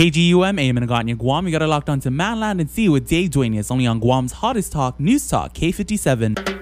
KGUM, AM in Guam. You got it locked on to Manland and Sea with Dave Duenas, only on Guam's hottest talk, News Talk, K57.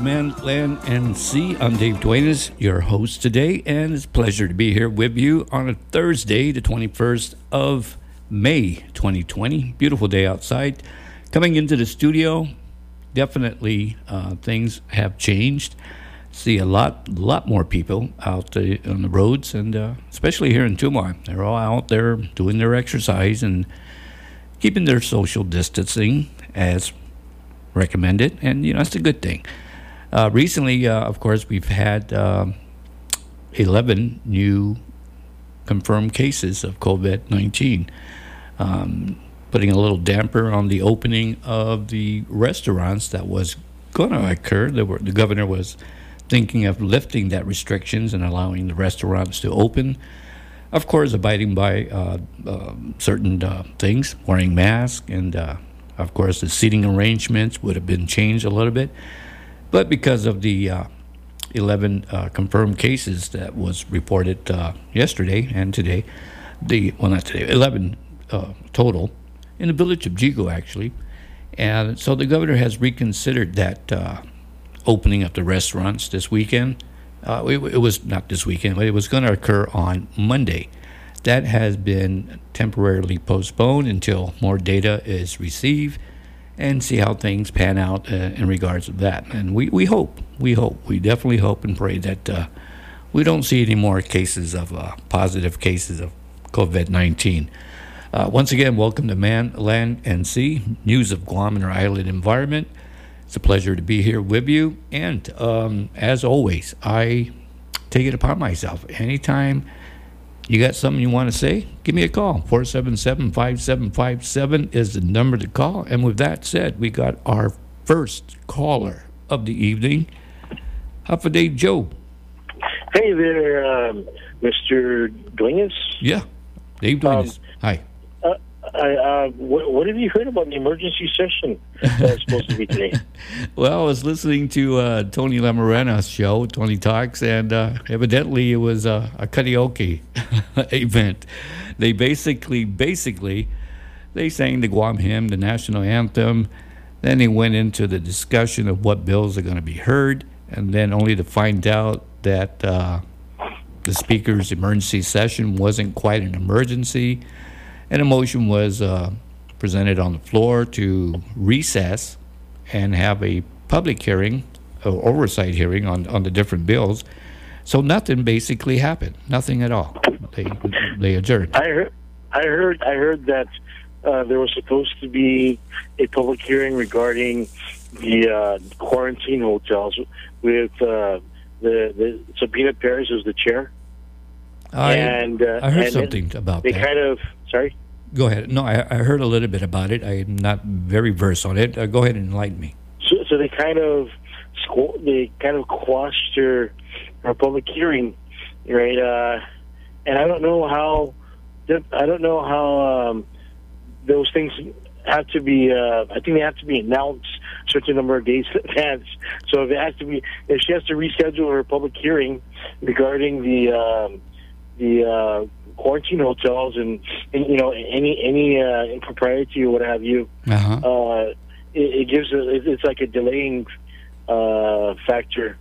Man, Land, and Sea. I'm Dave Duenas, your host today, and it's a pleasure to be here with you on a Thursday, the 21st of May, 2020. Beautiful day outside. Coming into the studio, definitely uh, things have changed. See a lot, lot more people out uh, on the roads, and uh, especially here in Tumon. They're all out there doing their exercise and keeping their social distancing as recommended, and you know that's a good thing. Uh, recently, uh, of course, we've had uh, 11 new confirmed cases of COVID 19, um, putting a little damper on the opening of the restaurants that was going to occur. Were, the governor was thinking of lifting that restrictions and allowing the restaurants to open of course, abiding by uh, uh, certain uh, things, wearing masks, and uh, of course, the seating arrangements would have been changed a little bit. But because of the uh, 11 uh, confirmed cases that was reported yesterday and today, the well, not today, 11 total in the village of Yigo, actually. And so the governor has reconsidered that opening of the restaurants this weekend uh, it, it, was not this weekend, but it was going to occur on Monday. That has been temporarily postponed until more data is received and see how things pan out uh, in regards to that. And we, we hope, we hope, we definitely hope and pray that uh, we don't see any more cases of uh, positive cases of COVID 19. Uh, once again, welcome to Man, Land, and Sea, news of Guam and our island environment. It's a pleasure to be here with you. And um, as always, I take it upon myself. Anytime you got something you want to say, give me a call. 477 5757 is the number to call. And with that said, we got our first caller of the evening, Half a Day Joe. Hey there, um, Mr. Duenas. Yeah, Dave Duenas. Um, Hi. Uh, what, what, have you heard about the emergency session that's supposed to be today? well, I was listening to uh, Tony Lamorena's show, Tony Talks, and uh, evidently it was a, a karaoke event. They basically, basically, they sang the Guam hymn, the national anthem. Then they went into the discussion of what bills are going to be heard, and then only to find out that uh, the speaker's emergency session wasn't quite an emergency and a motion was uh, presented on the floor to recess and have a public hearing, or oversight hearing on, on the different bills. So nothing basically happened, nothing at all. They they adjourned. I heard, I heard, I heard that uh, there was supposed to be a public hearing regarding the uh, quarantine hotels with uh, the the Sabina Perez as the chair. I, and uh, I heard and something about they that. They kind of sorry. Go ahead. No, I, I heard a little bit about it. I'm not very versed on it. Uh, go ahead and enlighten me. So, so they kind of they kind of quashed her, her public hearing, right? Uh, and I don't know how I don't know how um, those things have to be. Uh, I think they have to be announced a certain number of days in advance. So if it has to be, if she has to reschedule her public hearing regarding the um, the uh, quarantine hotels and, and you know any any uh, impropriety or what have you, Uh-huh. uh, it, it gives a, it- it's like a delaying uh, factor.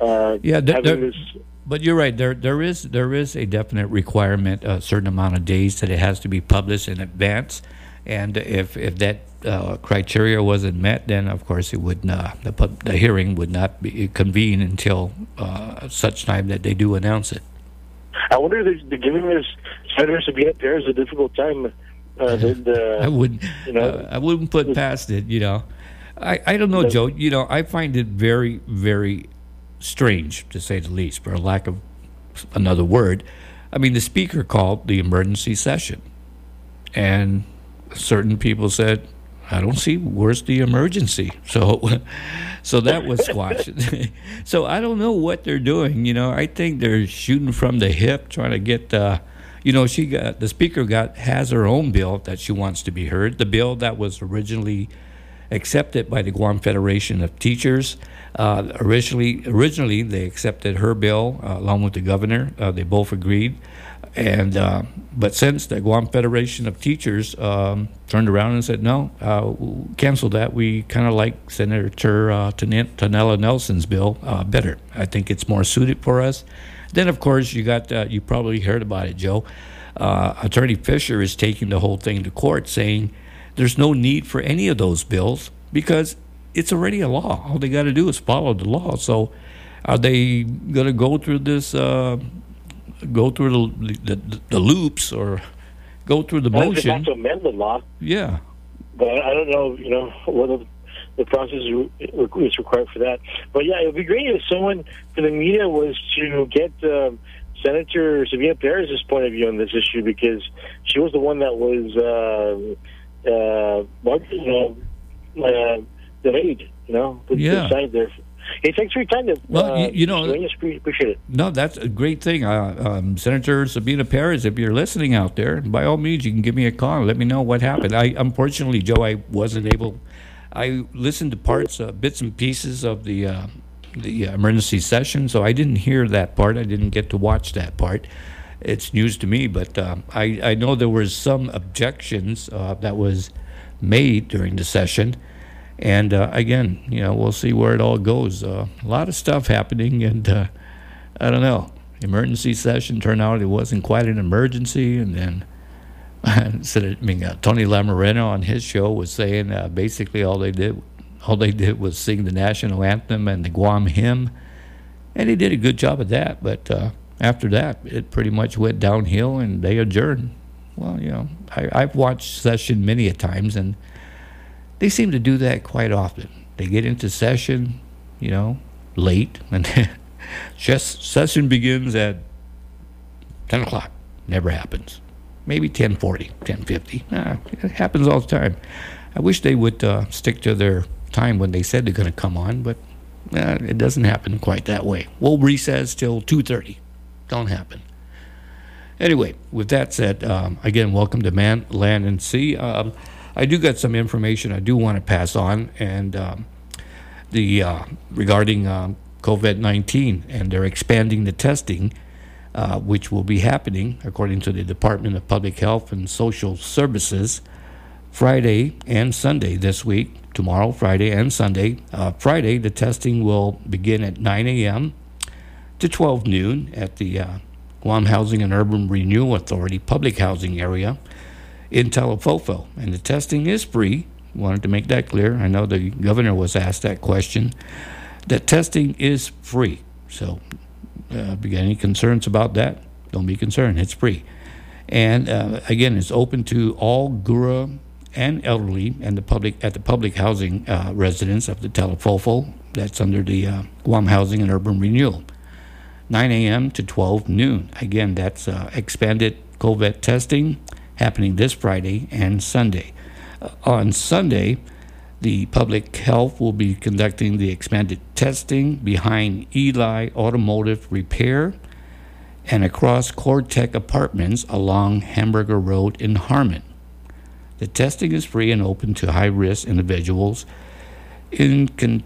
Uh, Yeah, there- this. But you're right. There, there is, there is a definite requirement, a certain amount of days that it has to be published in advance, and if if that uh, criteria wasn't met, then of course it would not, the pub, the hearing would not be convened until uh, such time that they do announce it. I wonder if they're, giving this Senator Sabina Perez a difficult time. Uh, the, the, I wouldn't, you know, uh, I wouldn't put past it. You know, I, I don't know, The- Joe. You know, I find it very, very strange to say the least, for a lack of another word. I mean, the speaker called the emergency session, and certain people said, "I don't see where's the emergency." So, so that was squashed. so I don't know what they're doing. You know, I think they're shooting from the hip, trying to get. Uh, you know, she got the speaker got has her own bill that she wants to be heard. The bill that was originally accepted by the Guam Federation of Teachers. Uh, originally, originally they accepted her bill uh, along with the governor. Uh, they both agreed, and uh, but since the Guam Federation of Teachers um, turned around and said no, uh, cancel that, we kind of like Senator uh, Telena Nelson's bill uh, better. I think it's more suited for us. Then, of course, you got uh, you probably heard about it, Joe. Uh, Attorney Fisher is taking the whole thing to court, saying there's no need for any of those bills because it's already a law. All they got to do is follow the law. So, are they going to go through this, uh, go through the, the the loops, or go through the don't they have to amend the law, Yeah, but I don't know, you know, whether the process is required for that. But yeah, it would be great if someone from the media was to get um, Senator Sabina Perez's point of view on this issue because she was the one that was, uh, uh, what- you know, uh, delayed. You know, the, Yeah. the side there. Hey, thanks for your time. Well, uh, you- you know-. Appreciate it. no, that's a great thing. Uh, um, Senator Sabina Perez, if you're listening out there, by all means, you can give me a call. and Let me know what happened. I unfortunately, Joe, I wasn't able. I listened to parts, uh, bits and pieces of the uh, the emergency session, so I didn't hear that part. I didn't get to watch that part. It's news to me, but uh, I I know there was some objections uh, that was made during the session. And uh, again, you know, we'll see where it all goes. Uh, a lot of stuff happening, and uh, I don't know. Emergency session turned out it wasn't quite an emergency, and then of, I mean, uh, Tony Lamorena on his show was saying uh, basically all they did, all they did was sing the national anthem and the Guam hymn, and he did a good job of that. But uh, after that, it pretty much went downhill, and they adjourned. Well, you know, I, I've watched session many a times, and they seem to do that quite often. They get into session, you know, late, and just session begins at 10 o'clock. Never happens. Maybe 10:40, 10:50. Ah, it happens all the time. I wish they would uh, stick to their time when they said they're going to come on, but uh, it doesn't happen quite that way. We'll recess till 2:30. Don't happen. Anyway, with that said, um, again, welcome to Man, Land, and Sea. Um, I do got some information I do want to pass on, and um, the uh, regarding um, COVID nineteen, and they're expanding the testing, uh, which will be happening according to the Department of Public Health and Social Services, Friday and Sunday this week. Tomorrow, Friday and Sunday. Uh, Friday, the testing will begin at 9 a.m. to 12 noon at the uh, Guam Housing and Urban Renewal Authority public housing area in Talofofo. And the testing is free. Wanted to make that clear. I know the governor was asked that question. The testing is free. So, uh, if you got any concerns about that, don't be concerned. It's free. And uh, again, it's open to all GHURA and elderly and the public at the public housing uh, residents of the Talofofo. That's under the uh, Guam Housing and Urban Renewal. 9 a.m. to 12 noon. Again, that's uh, expanded COVID testing happening this Friday and Sunday. Uh, on Sunday, the public health will be conducting the expanded testing behind Eli Automotive Repair and across Cortec Apartments along Hamburger Road in Harmon. The testing is free and open to high risk individuals in con,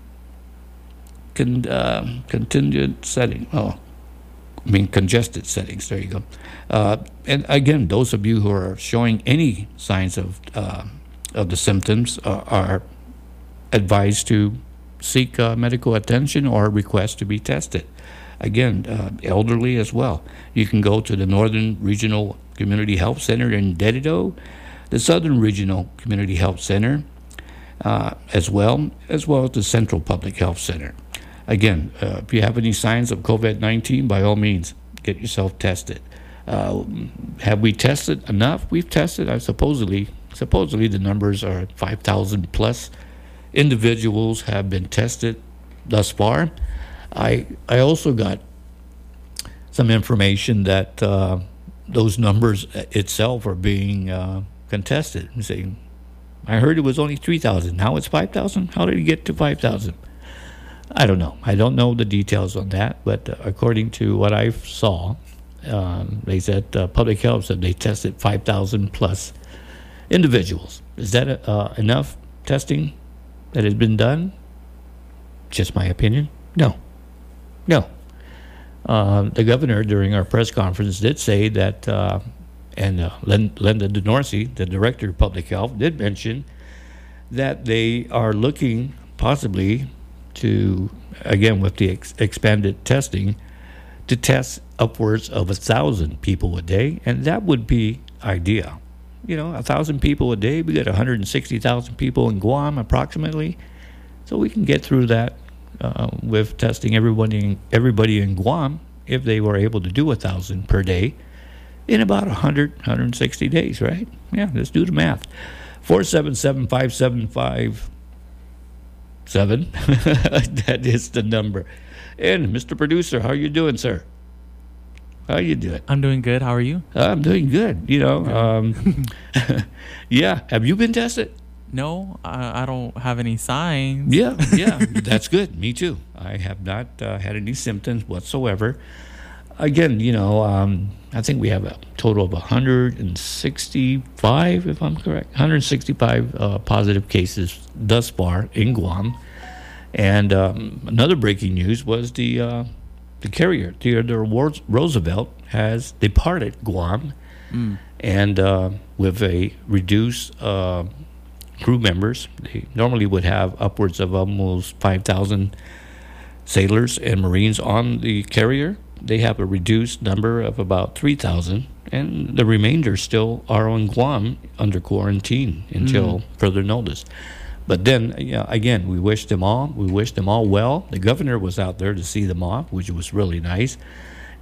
con, uh, contingent setting. Oh, I mean congested settings. There you go. Uh, and again, those of you who are showing any signs of uh, of the symptoms are, are advised to seek uh, medical attention or request to be tested. Again, uh, elderly as well. You can go to the Northern Regional Community Health Center in Dededo, the Southern Regional Community Health Center, uh, as well, as well as the Central Public Health Center. Again, uh, if you have any signs of COVID 19, by all means, get yourself tested. Uh, have we tested enough? We've tested, I supposedly, supposedly the numbers are 5,000 plus individuals have been tested thus far. I, I also got some information that uh, those numbers itself are being uh, contested. Saying, I heard it was only 3,000. Now it's 5,000. How did it get to 5,000? I don't know. I don't know the details on that, but uh, according to what I saw, um, they said uh, public health said they tested 5,000 plus individuals. Is that uh, enough testing that has been done? Just my opinion. No. No. Uh, the governor, during our press conference, did say that, uh, and uh, Linda DeNorcey, the director of public health, did mention that they are looking possibly to, again, with the ex- expanded testing, to test upwards of a thousand people a day, and that would be ideal you know, a thousand people a day. We got 160,000 people in Guam approximately, so we can get through that uh, with testing everybody in, everybody in Guam if they were able to do a thousand per day in about 100 160 days, right? Yeah, let's do the math. Four seven seven five seven five seven. that is the number. And Mr. Producer, how are you doing, sir? How are you doing? I'm doing good. How are you? I'm doing good. You know, um, yeah. Have you been tested? No, I, I, don't have any signs. Yeah, yeah, that's good. Me too. I have not uh, had any symptoms whatsoever. Again, you know, um, I think we have a total of 165, if I'm correct, 165 uh, positive cases thus far in Guam. And um, another breaking news was the uh, the carrier, Theodore Roosevelt, has departed Guam, mm. and uh, with a reduced uh, crew members, they normally would have upwards of almost 5,000 sailors and Marines on the carrier. They have a reduced number of about 3,000, and the remainder still are on Guam under quarantine until mm. further notice. But then, you know, again, we wish them all. We wish them all well. The governor was out there to see them off, which was really nice.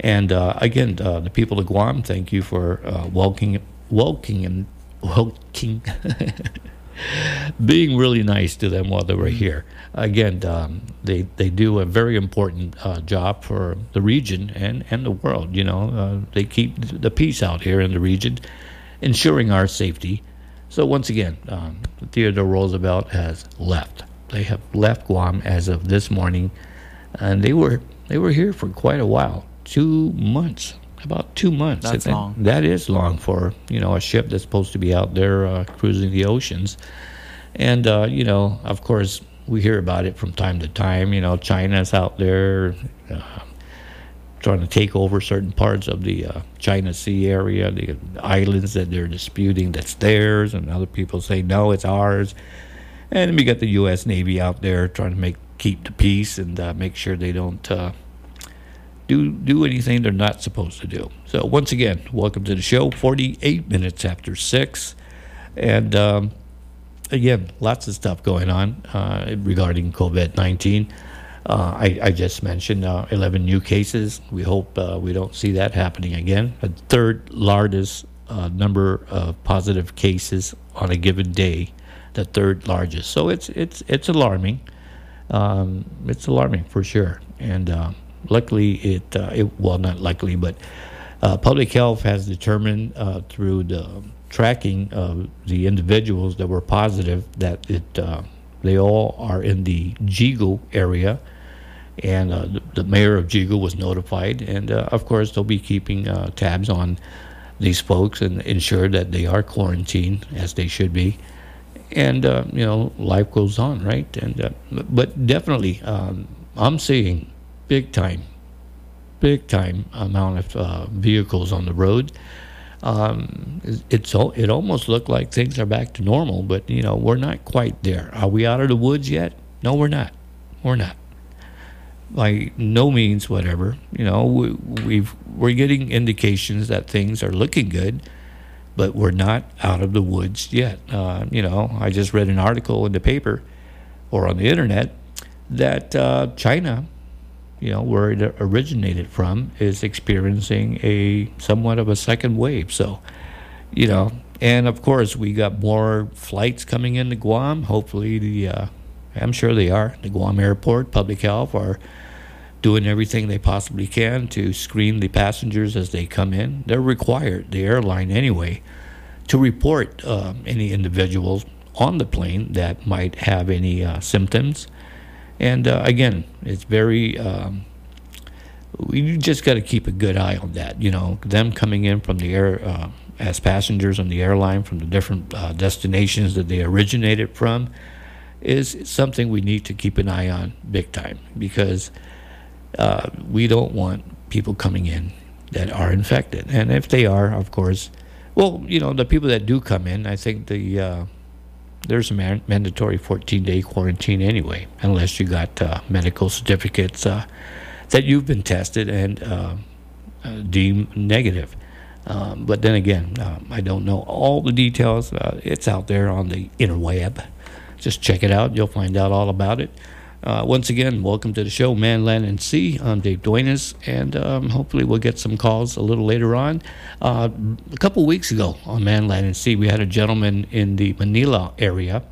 And uh, again, uh, the people of Guam, thank you for uh, welcoming, welcoming, welcoming, being really nice to them while they were here. Again, um, they they do a very important uh, job for the region and and the world. You know, uh, they keep the peace out here in the region, ensuring our safety. So once again, um, Theodore Roosevelt has left. They have left Guam as of this morning, and they were they were here for quite a while, two months, about two months. That's long. That is long for you know a ship that's supposed to be out there uh, cruising the oceans, and uh, you know of course we hear about it from time to time. You know China's out there. Uh, trying to take over certain parts of the uh, China Sea area, the islands that they're disputing that's theirs, and other people say no, it's ours. And we got the U.S. Navy out there trying to make keep the peace and uh, make sure they don't uh, do do anything they're not supposed to do. So once again, welcome to the show. Forty-eight minutes after six, and um, again, lots of stuff going on uh, regarding COVID nineteen. Uh, I, I, just mentioned uh, 11 new cases. We hope uh, we don't see that happening again. The third largest uh, number of positive cases on a given day, the third largest. So it's it's it's alarming. Um, it's alarming for sure. And uh, luckily, it, uh, it well not luckily, but public health has determined through the tracking of the individuals that were positive that it uh, they all are in the Yigo area, and uh, the, the, mayor of Yigo was notified, and uh, of course they'll be keeping uh, tabs on these folks and ensure that they are quarantined as they should be, and uh, you know life goes on, right? And uh, but definitely, um, I'm seeing big time, big time amount of uh, vehicles on the road. Um, it's it almost looked like things are back to normal, but you know we're not quite there. Are we out of the woods yet? No, we're not. We're not. By no means, whatever. You know, we, we've we're getting indications that things are looking good, but we're not out of the woods yet. Uh, you know, I just read an article in the paper or on the internet that uh, China you know, where it originated from, is experiencing a somewhat of a second wave. So, you know, and of course, we got more flights coming into Guam. Hopefully, the uh, I'm sure they are. The Guam Airport, Public Health are doing everything they possibly can to screen the passengers as they come in. They're required, the airline anyway, to report uh, any individuals on the plane that might have any uh, symptoms and uh, again, it's very. Um, we just got to keep a good eye on that. You know, them coming in from the air uh, as passengers on the airline from the different uh, destinations that they originated from is something we need to keep an eye on big time because uh, we don't want people coming in that are infected. And if they are, of course, well, you know, the people that do come in, I think the uh, there's a man- mandatory 14 day quarantine anyway, unless you got uh, medical certificates uh, that you've been tested and uh, uh deemed negative. Um, but then again, um, I don't know all the details. Uh, it's out there on the interweb. Just check it out. You'll find out all about it. Uh, once again, welcome to the show, Man, Land, and Sea. I'm Dave Duenas, and um, hopefully we'll get some calls a little later on. Uh, a couple weeks ago on Man, Land, and Sea, we had a gentleman in the Mangilao area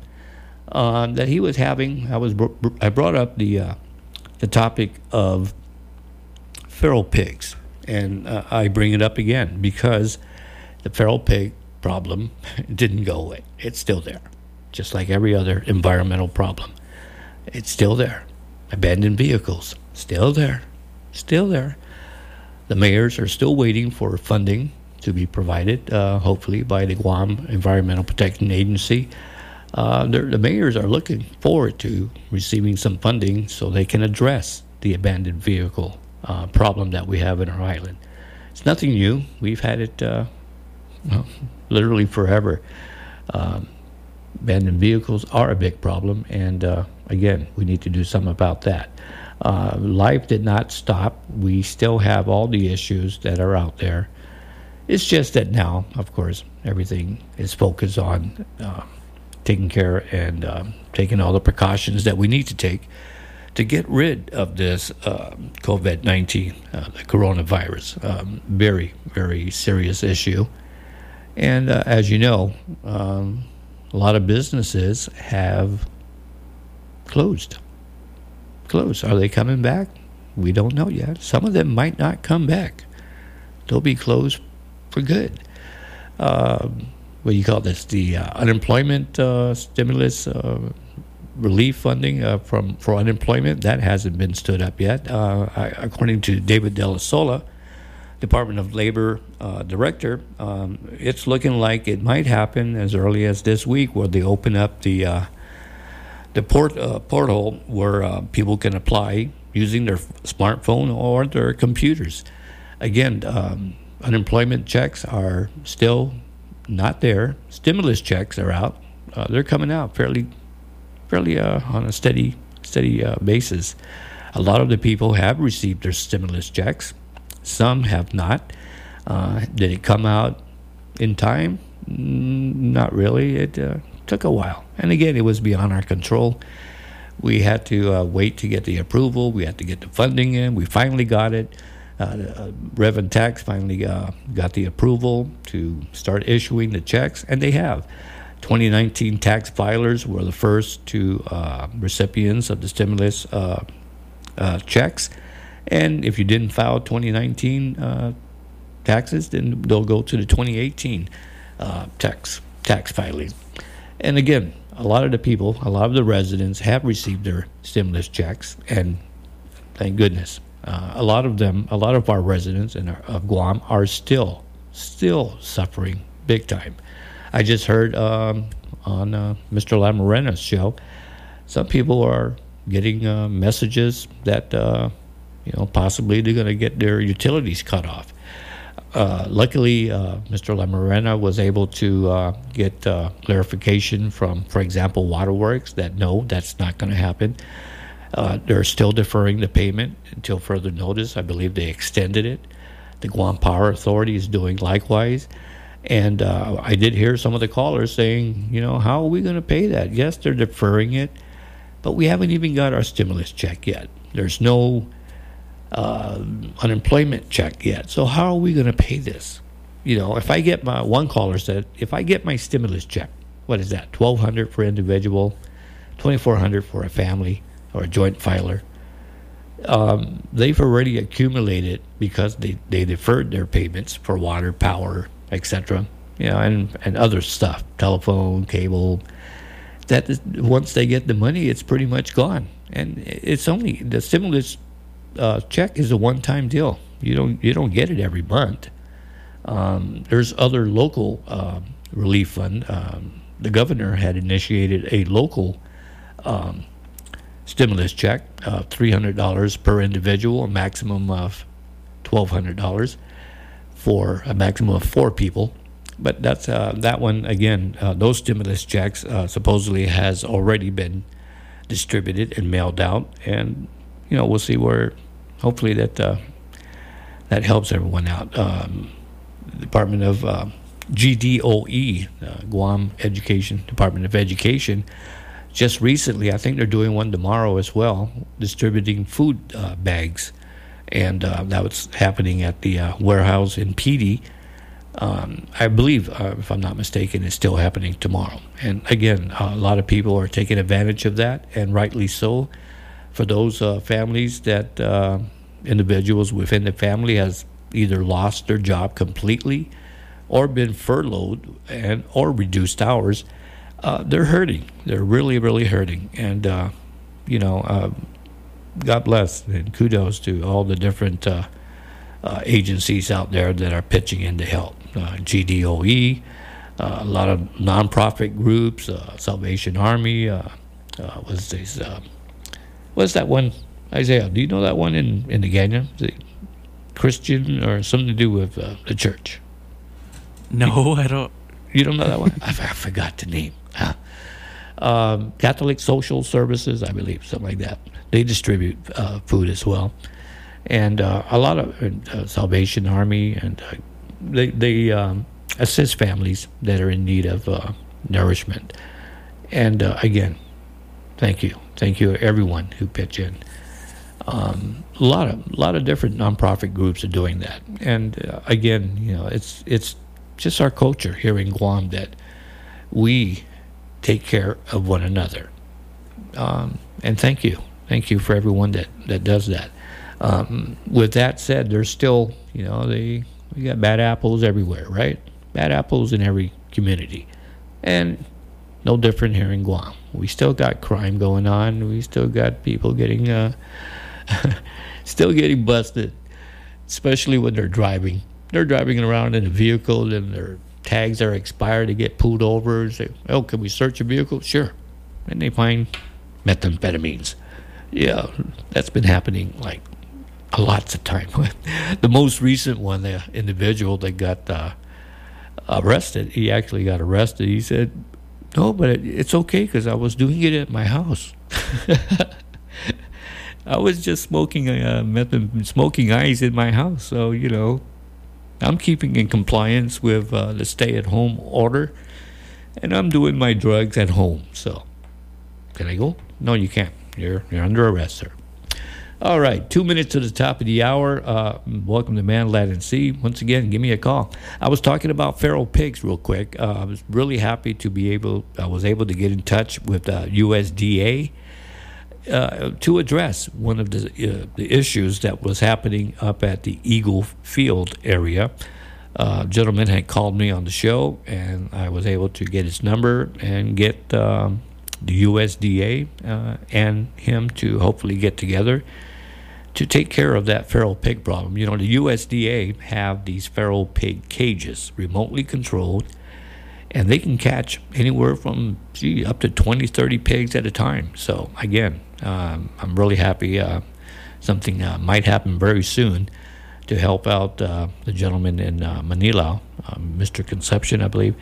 uh, that he was having. I was I brought up the uh, the topic of feral pigs, and uh, I bring it up again because the feral pig problem didn't go away. It's still there, just like every other environmental problem. It's still there. Abandoned vehicles, still there. Still there. The mayors are still waiting for funding to be provided, uh, hopefully, by the Guam Environmental Protection Agency. Uh, the mayors are looking forward to receiving some funding so they can address the abandoned vehicle uh, problem that we have in our island. It's nothing new. We've had it uh, well, literally forever. Um, abandoned vehicles are a big problem, and uh, again, we need to do something about that. Uh, life did not stop. We still have all the issues that are out there. It's just that now, of course, everything is focused on uh, taking care and uh, taking all the precautions that we need to take to get rid of this uh, COVID 19, uh, the coronavirus. Um, very, very serious issue. And uh, as you know, um, a lot of businesses have closed. Closed. Are they coming back? We don't know yet. Some of them might not come back. They'll be closed for good. Uh, what do you call this? The uh, unemployment uh, stimulus uh, relief funding uh, from for unemployment that hasn't been stood up yet. Uh, I, according to David Dell'Isola, Department of Labor director, um, it's looking like it might happen as early as this week, where they open up the the port uh, portal where uh, people can apply using their smartphone or their computers. Again, um, unemployment checks are still not there. Stimulus checks are out. Uh, they're coming out fairly, fairly uh, on a steady, steady basis. A lot of the people have received their stimulus checks some have not. Uh, did it come out in time? Not really. It uh, took a while. And again, it was beyond our control. We had to uh, wait to get the approval. We had to get the funding in. We finally got it. Uh, uh, Rev Tax finally uh, got the approval to start issuing the checks, and they have. 2019 tax filers were the first two recipients of the stimulus checks and if you didn't file 2019 uh, taxes, then they'll go to the 2018 uh, tax tax filing. And again, a lot of the people, a lot of the residents have received their stimulus checks, and thank goodness. Uh, a lot of them, a lot of our residents in our, of Guam are still, still suffering big time. I just heard um, on uh, Mr. Lamorena's show, some people are getting uh, messages that uh, you know possibly they're going to get their utilities cut off. Uh, luckily, uh, Mr. Lamorena was able to uh, get uh, clarification from, for example, Waterworks that no, that's not going to happen. Uh, they're still deferring the payment until further notice. I believe they extended it. The Guam Power Authority is doing likewise. And uh, I did hear some of the callers saying, you know, how are we going to pay that? Yes, they're deferring it, but we haven't even got our stimulus check yet. There's no uh, unemployment check yet. So how are we going to pay this? You know, if I get my one caller said, if I get my stimulus check, what is that? Twelve hundred for individual, twenty four hundred for a family or a joint filer. Um, they've already accumulated because they, they deferred their payments for water, power, etc. You know, and and other stuff, telephone, cable. That once they get the money, it's pretty much gone, and it's only the stimulus uh, check is a one-time deal. You don't you don't get it every month. Um, there's other local uh, relief fund. Um, the governor had initiated a local um, stimulus check, uh, $300 per individual, a maximum of $1,200 for a maximum of four people. But that's uh, that one again. Uh, those stimulus checks uh, supposedly has already been distributed and mailed out, and you know we'll see where. Hopefully that uh, that helps everyone out. Um, Department of uh, GDOE, uh, Guam Education Department of Education, just recently, I think they're doing one tomorrow as well, distributing food uh, bags, and uh, that was happening at the uh, warehouse in Piti. Um, I believe, uh, if I'm not mistaken, it's still happening tomorrow. And again, a lot of people are taking advantage of that, and rightly so. For those uh, families that uh, individuals within the family has either lost their job completely, or been furloughed and or reduced hours, uh, they're hurting. They're really, really hurting. And uh, you know, uh, God bless and kudos to all the different uh, uh, agencies out there that are pitching in to help. Uh, GDOE, a lot of nonprofit groups, Salvation Army. was this? What's that one? Isaiah, do you know that one in in the Ganya? Christian or something to do with the church? No, I don't. You don't know that one? I, I forgot the name. Huh? Um, Catholic Social Services, I believe, something like that. They distribute uh, food as well, and uh, a lot of uh, Salvation Army, and uh, they they um, assist families that are in need of uh, nourishment. And uh, again, thank you, thank you everyone who pitch in. Um, a lot of a lot of different nonprofit groups are doing that, and again, you know, it's it's just our culture here in Guam that we take care of one another. Um, and thank you. Thank you for everyone that, that does that. Um, with that said, there's still, you know, they, we got bad apples everywhere, right? Bad apples in every community. And no different here in Guam. We still got crime going on. We still got people getting, uh, still getting busted, especially when they're driving they're driving around in a vehicle and their tags are expired. They get pulled over and say, "Oh, can we search your vehicle?" Sure, and they find methamphetamines. Yeah, that's been happening like a lots of time. the most recent one, the individual that got uh, arrested, he actually got arrested. He said, "No, but it, it's okay because I was doing it at my house." I was just smoking uh, smoking ice in my house, so you know I'm keeping in compliance with uh, the stay at home order, and I'm doing my drugs at home. So, can I go? No, you can't. You're, you're under arrest, sir. All right, two minutes to the top of the hour. Uh, welcome to Man, Land, and Sea. Once again, give me a call. I was talking about feral pigs real quick. Uh, I was really happy to be able. I was able to get in touch with the USDA uh, to address one of the, uh, the issues that was happening up at the Eagle Field area. uh, gentleman had called me on the show, and I was able to get his number and get um, the USDA uh, and him to hopefully get together to take care of that feral pig problem. You know, the USDA have these feral pig cages, remotely controlled, and they can catch anywhere from gee, up to 20, 30 pigs at a time. So again, um, I'm really happy. Uh, something uh, might happen very soon to help out uh, the gentleman in uh, Mangilao, Mr. Um, Conception, I believe.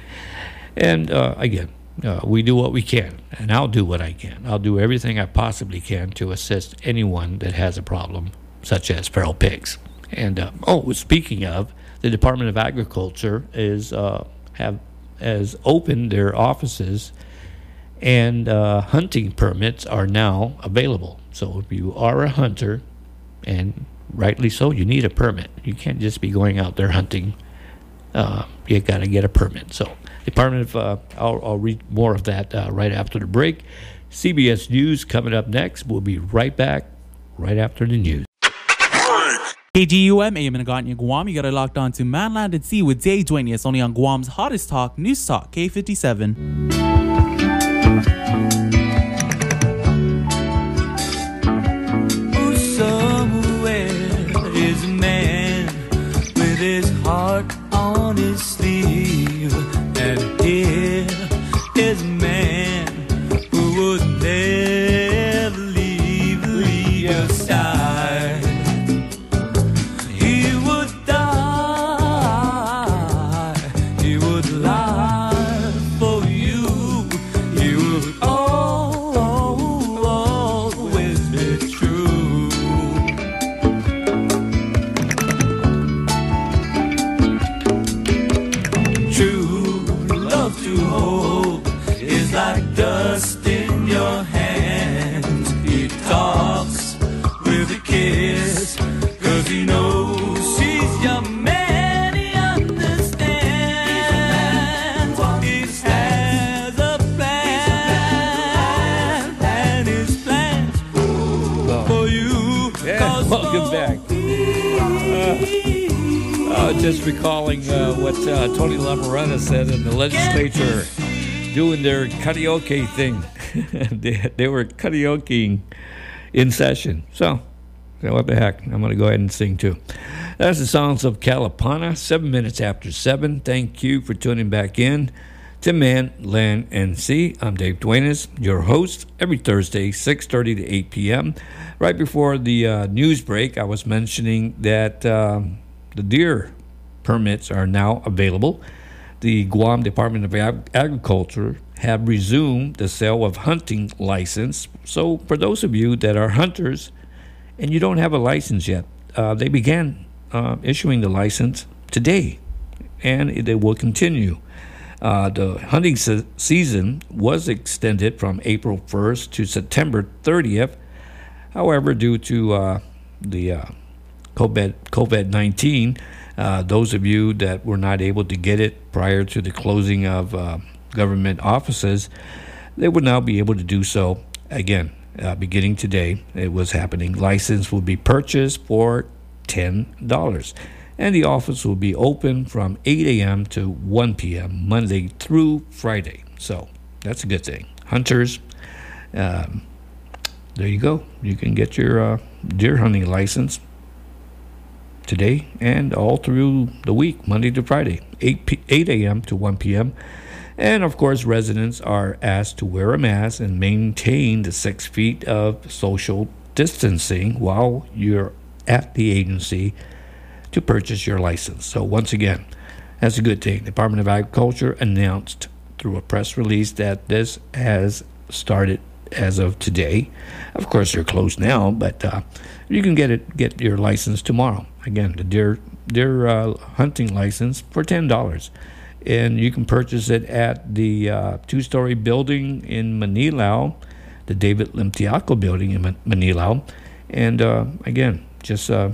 And uh, again, uh, we do what we can, and I'll do what I can. I'll do everything I possibly can to assist anyone that has a problem, such as feral pigs. And uh, oh, speaking of, the Department of Agriculture is have has opened their offices, and hunting permits are now available. So if you are a hunter, and rightly so, you need a permit. You can't just be going out there hunting. Uh, you got to get a permit. So, Department of, uh, I'll, I'll, read more of that uh, right after the break. CBS News coming up next. We'll be right back right after the news. KGUM, AM in Guam. You got it locked on to Manland and Sea with Day us only on Guam's hottest talk, News Talk, K57. Just recalling uh, what uh, Tony Lamorena said in the legislature doing their karaoke thing. they, they were karaokeing in session. So, so, what the heck? I'm going to go ahead and sing too. That's the sounds of Kalapana, seven minutes after seven. Thank you for tuning back in to Man, Land, and Sea. I'm Dave Duenas, your host, every Thursday, 6.30 to 8 p.m. Right before the uh, news break, I was mentioning that um, the deer permits are now available. The Guam Department of Ag- Agriculture have resumed the sale of hunting license. So, for those of you that are hunters and you don't have a license yet, uh, they began uh, issuing the license today, and it will continue. Uh, the hunting se- season was extended from April 1st to September 30th. However, due to uh, the uh, COVID 19, uh, those of you that were not able to get it prior to the closing of uh, government offices, they will now be able to do so again. Uh, beginning today, it was happening. License will be purchased for $10. And the office will be open from 8 a.m. to 1 p.m., Monday through Friday. So that's a good thing. Hunters, um, there you go. You can get your uh, deer hunting license today and all through the week, Monday to Friday, 8, p- 8 a.m. to 1 p.m. And of course, residents are asked to wear a mask and maintain the six feet of social distancing while you're at the agency to purchase your license. So, once again, that's a good thing. The Department of Agriculture announced through a press release that this has started as of today. Of course, they're closed now, but uh, you can get it get your license tomorrow. Again, the deer deer uh, hunting license for ten dollars, and you can purchase it at the uh, two-story building in Mangilao, the David Limtiaco building in Mangilao, and uh, again, just uh,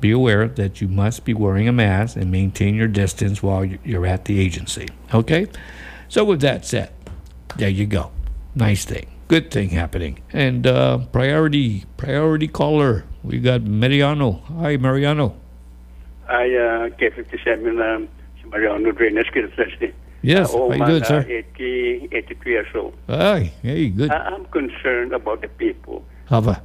be aware that you must be wearing a mask and maintain your distance while you're at the agency. Okay, so with that said, there you go. Nice thing good thing happening. And uh, priority, priority caller. We got Mariano. Hi, Mariano. Uh, I uh, K57 um, Mariano Drenes Kirsesti. Yes, uh, very good, sir. 80, 83 years old. Ay, hey, good. I, I'm concerned about the people. Hava.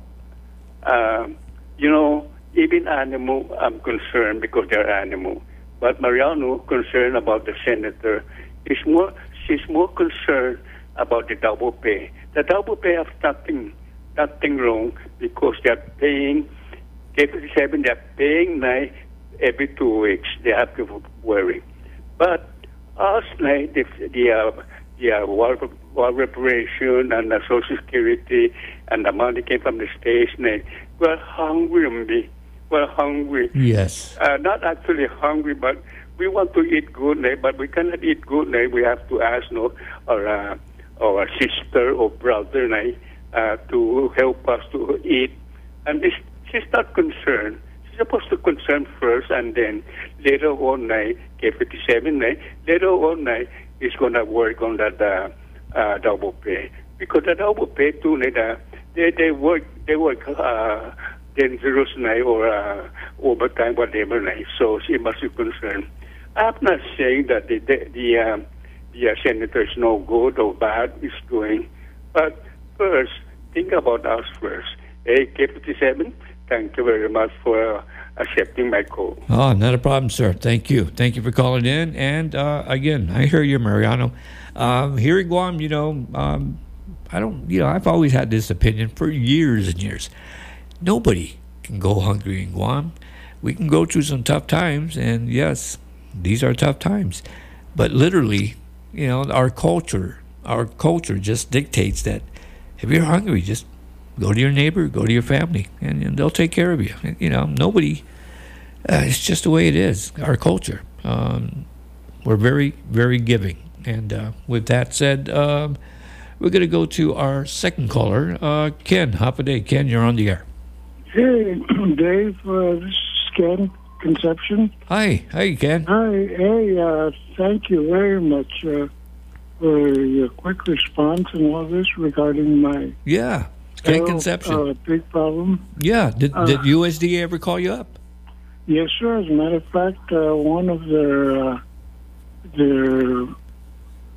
Um, you know, even animal, I'm concerned because they're animal. But Mariano concerned about the senator. Is more, she's more concerned about the double pay. The double pay have nothing, nothing wrong because they're paying K57. They're paying nine every two weeks. They have to worry. But us, like the the uh, the uh, war, war reparation and the social security and the money came from the states, like, we're hungry. We're hungry. Yes. Uh, not actually hungry, but we want to eat good, like, but we cannot eat good. Like, we have to ask no, our, uh, our sister or brother like, uh, to help us to eat. And she's not concerned. She's supposed to concern first, and then later on, like, K57, like, later on, like, is going to work on that uh, uh, double pay. Because the double pay, too, like, uh, they, they work, they work uh, dangerous night or uh, overtime, whatever night. So she must be concerned. I'm not saying that the the the, um, the uh, senator is no good or bad is doing, but first think about us first. Hey, K57, thank you very much for uh, accepting my call. Oh, not a problem, sir. Thank you. Thank you for calling in. And uh, again, I hear you, Mariano. Um, here in Guam, you know, um, I don't, you know, I've always had this opinion for years and years. Nobody can go hungry in Guam. We can go through some tough times, and yes, these are tough times. But literally, you know, our culture, our culture just dictates that if you're hungry, just go to your neighbor, go to your family, and, and they'll take care of you. You know, nobody. Uh, it's just the way it is. Our culture. Um, we're very, very giving. And uh, with that said, um, we're going to go to our second caller, uh, Ken. Hafa adai, Ken. You're on the air. Hey, Dave, uh, this is Ken Conception. Hi, hi, Ken. Hi, hey, uh, thank you very much uh, your quick response and all this regarding my Yeah, Ken Conception. uh, big problem. yeah, did, uh, did USDA ever call you up? Yes, sir. As a matter of fact, uh, one of their uh, their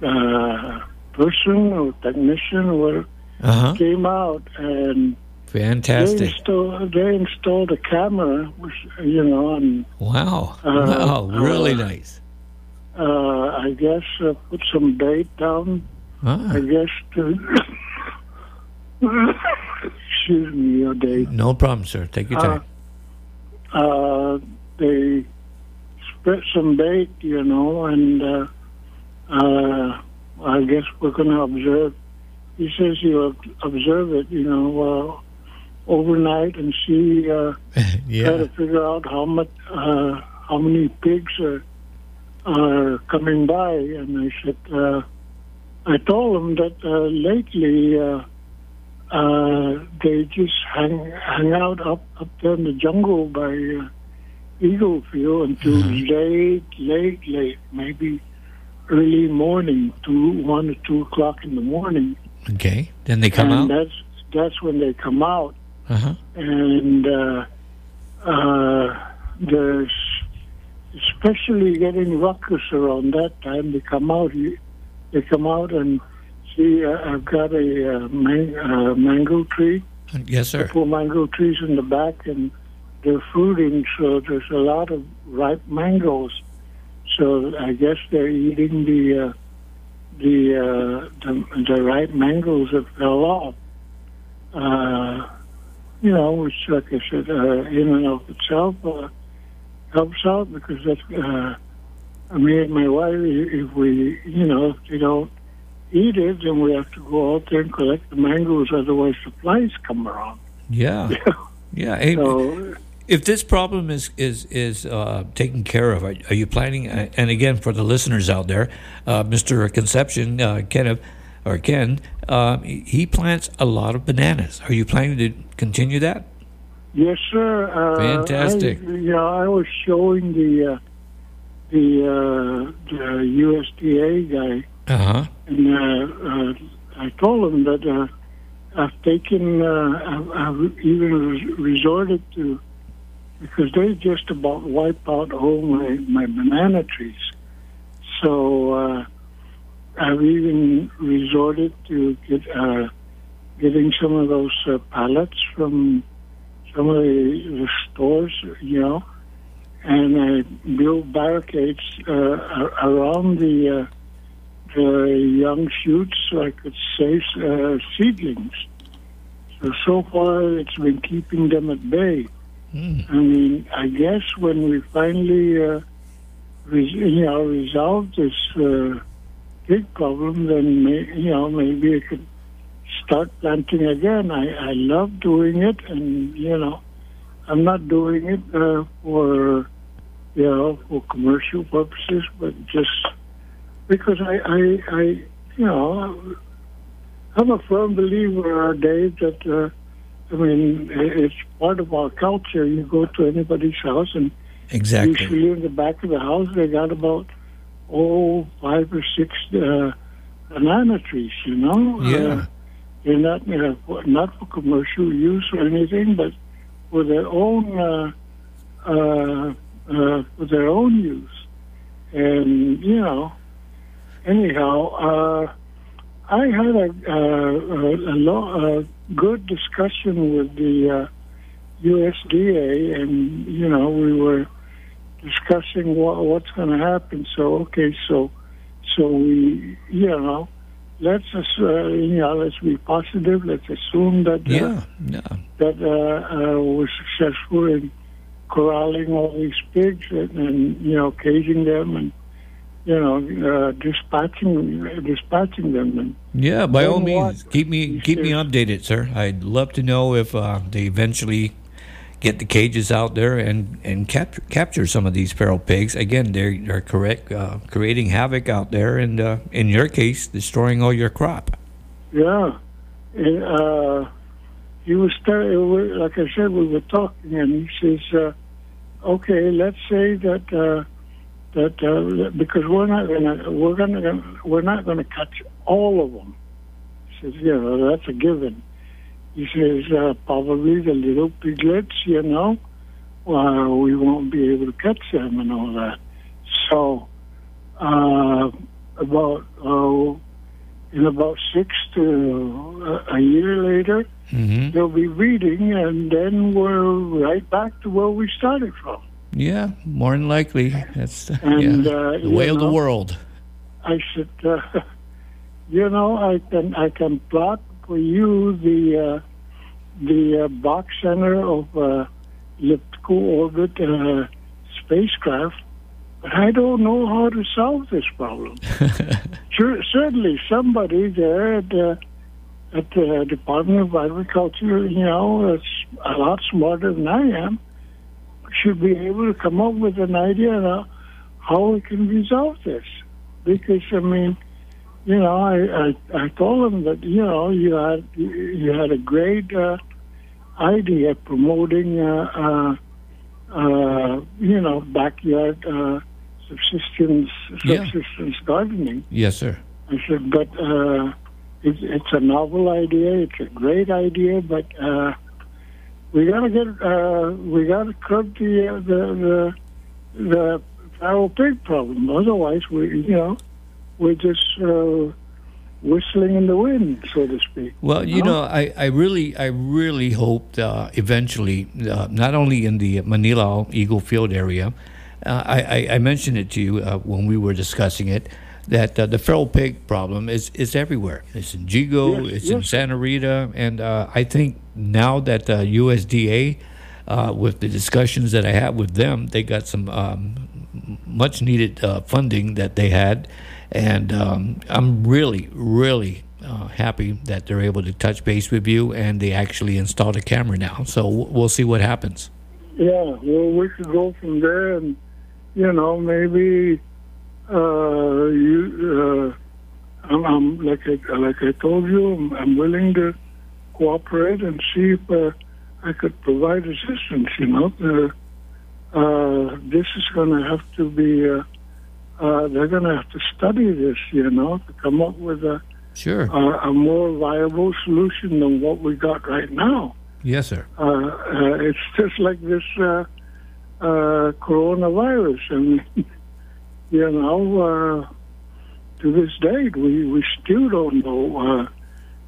uh, person or technician or whatever Uh huh. came out and fantastic. they installed they installed a camera, which you know, and Wow. Uh, wow. Really uh, nice. Uh, I guess uh, put some bait down. Ah, I guess to excuse me, uh, they no problem, sir. Take your time. uh, they spread some bait, you know, and uh, uh, I guess we're going to observe. He says he'll observe it, you know, uh, overnight and see, uh, try to figure out how much, uh, how many pigs are are coming by. And I said, uh, I told them that uh, lately. Uh, uh, they just hang hang out up up there in the jungle by uh, Eagle Field until late, late, late, maybe early morning, two, one or two o'clock in the morning, Okay. Then they come and out. that's that's when they come out, Uh huh. and uh, uh, there's especially getting ruckus around that time. They come out, they come out and see. Uh, I've got a uh, man, uh, mango tree. Yes, sir. Four mango trees in the back, and they're fruiting, so there's a lot of ripe mangoes. So I guess they're eating the uh, the, uh, the the ripe mangoes that fell off. Uh, you know, which, like I said, uh, in and of itself uh, helps out because that's uh, me and my wife. If we, you know, if they don't eat it, then we have to go out there and collect the mangoes. Otherwise, the flies come around. Yeah. Yeah. So if this problem is is is uh, taken care of, are, are you planning? uh, And again, for the listeners out there, uh, Mr. Conception, uh, Kenneth or Ken, uh, he plants a lot of bananas. Are you planning to continue that? Yes, sir. Uh, Fantastic. I, know, I was showing the uh, the uh, the USDA guy, Uh huh. and uh, uh, I told him that uh, I've taken, uh, I've, I've even resorted to because they just about wipe out all my, my banana trees. So uh, I've even resorted to get uh, getting some of those uh, pallets from some of the, the stores, you know, and I built barricades uh, around the uh, the young shoots so I could save uh, seedlings. So so far, it's been keeping them at bay. Mm. I mean, I guess when we finally, uh, res- you know, resolve this uh, big problem, then may, you know maybe it could start planting again. I I love doing it, and you know, I'm not doing it uh, for you know for commercial purposes, but just because I I, I you know I'm a firm believer, Dave, that. Uh, I mean, it's part of our culture. You go to anybody's house, and Exactly. usually in the back of the house, they got about oh five or six uh, banana trees. You know, Yeah. uh, they're not you know, not for commercial use or anything, but for their own uh, uh, uh, for their own use. And you know, anyhow, uh, I had a, uh, a, a, lo- a good discussion with the uh, USDA, and you know, we were discussing what, what's going to happen. So, okay, so so we, you know, let's uh, you know, let's be positive. Let's assume that uh, Yeah. Yeah. that uh, uh, we're successful in corralling all these pigs and, and you know caging them and you know uh, dispatching dispatching them and Yeah, by all means, keep me keep me updated, sir. I'd love to know if uh, they eventually get the cages out there and and capture capture some of these feral pigs. Again, they're correct uh, creating havoc out there, and uh, in your case, destroying all your crop. Yeah, and uh, he was we- like I said, we were talking, and he says, uh, "Okay, let's say that uh, that uh, because we're not gonna we're gonna we're not gonna catch all of them." He says, "You know, that's a given." He says, uh, "Probably the little piglets, you know, uh, we won't be able to catch them and all that." So, uh, about uh, in about six to a, a year later, hmm they'll be breeding, and then we're right back to where we started from. Yeah, more than likely, that's And, yeah, uh, the way of the world. I said, uh, you know, I can I can plot for you the uh, the uh, box center of uh, elliptical orbit uh, spacecraft, but I don't know how to solve this problem. sure, certainly, somebody there at the at the Department of Agriculture, you know, is a lot smarter than I am, should be able to come up with an idea of how we can resolve this. Because I mean, you know, I I, I told them that you know you had you had a great uh, idea promoting uh, uh, uh, you know backyard uh, subsistence Yeah. subsistence gardening. Yes, sir. I said, but uh, it's, it's a novel idea. It's a great idea, but uh, we gotta get uh, we gotta curb the uh, the the the feral pig problem. Otherwise, we you know we're just uh, whistling in the wind, so to speak. Well, you No? know, I, I really, I really hoped uh, eventually, uh, not only in the Mangilao Eagle Field area, uh, I, I, I mentioned it to you uh, when we were discussing it, that uh, the feral pig problem is, is everywhere. It's in Yigo, Yes, it's in yes. Santa Rita, and uh, I think now that uh, USDA, uh, with the discussions that I had with them, they got some um, much needed uh, funding that they had, and um, I'm really, really uh, happy that they're able to touch base with you, and they actually installed a camera now. So we'll see what happens. Yeah, well, we could go from there, and you know, maybe uh, you. Uh, I'm, I'm like I, like I told you, I'm, I'm willing to cooperate and see if uh, I could provide assistance. You know, uh, uh, this is going to have to be. Uh, they're going to have to study this, you know, to come up with a, Sure. a, a more viable solution than what we got right now yes, sir. uh, uh, it's just like this uh, uh, coronavirus. And, you know, uh, to this date, we, we still don't know. Uh,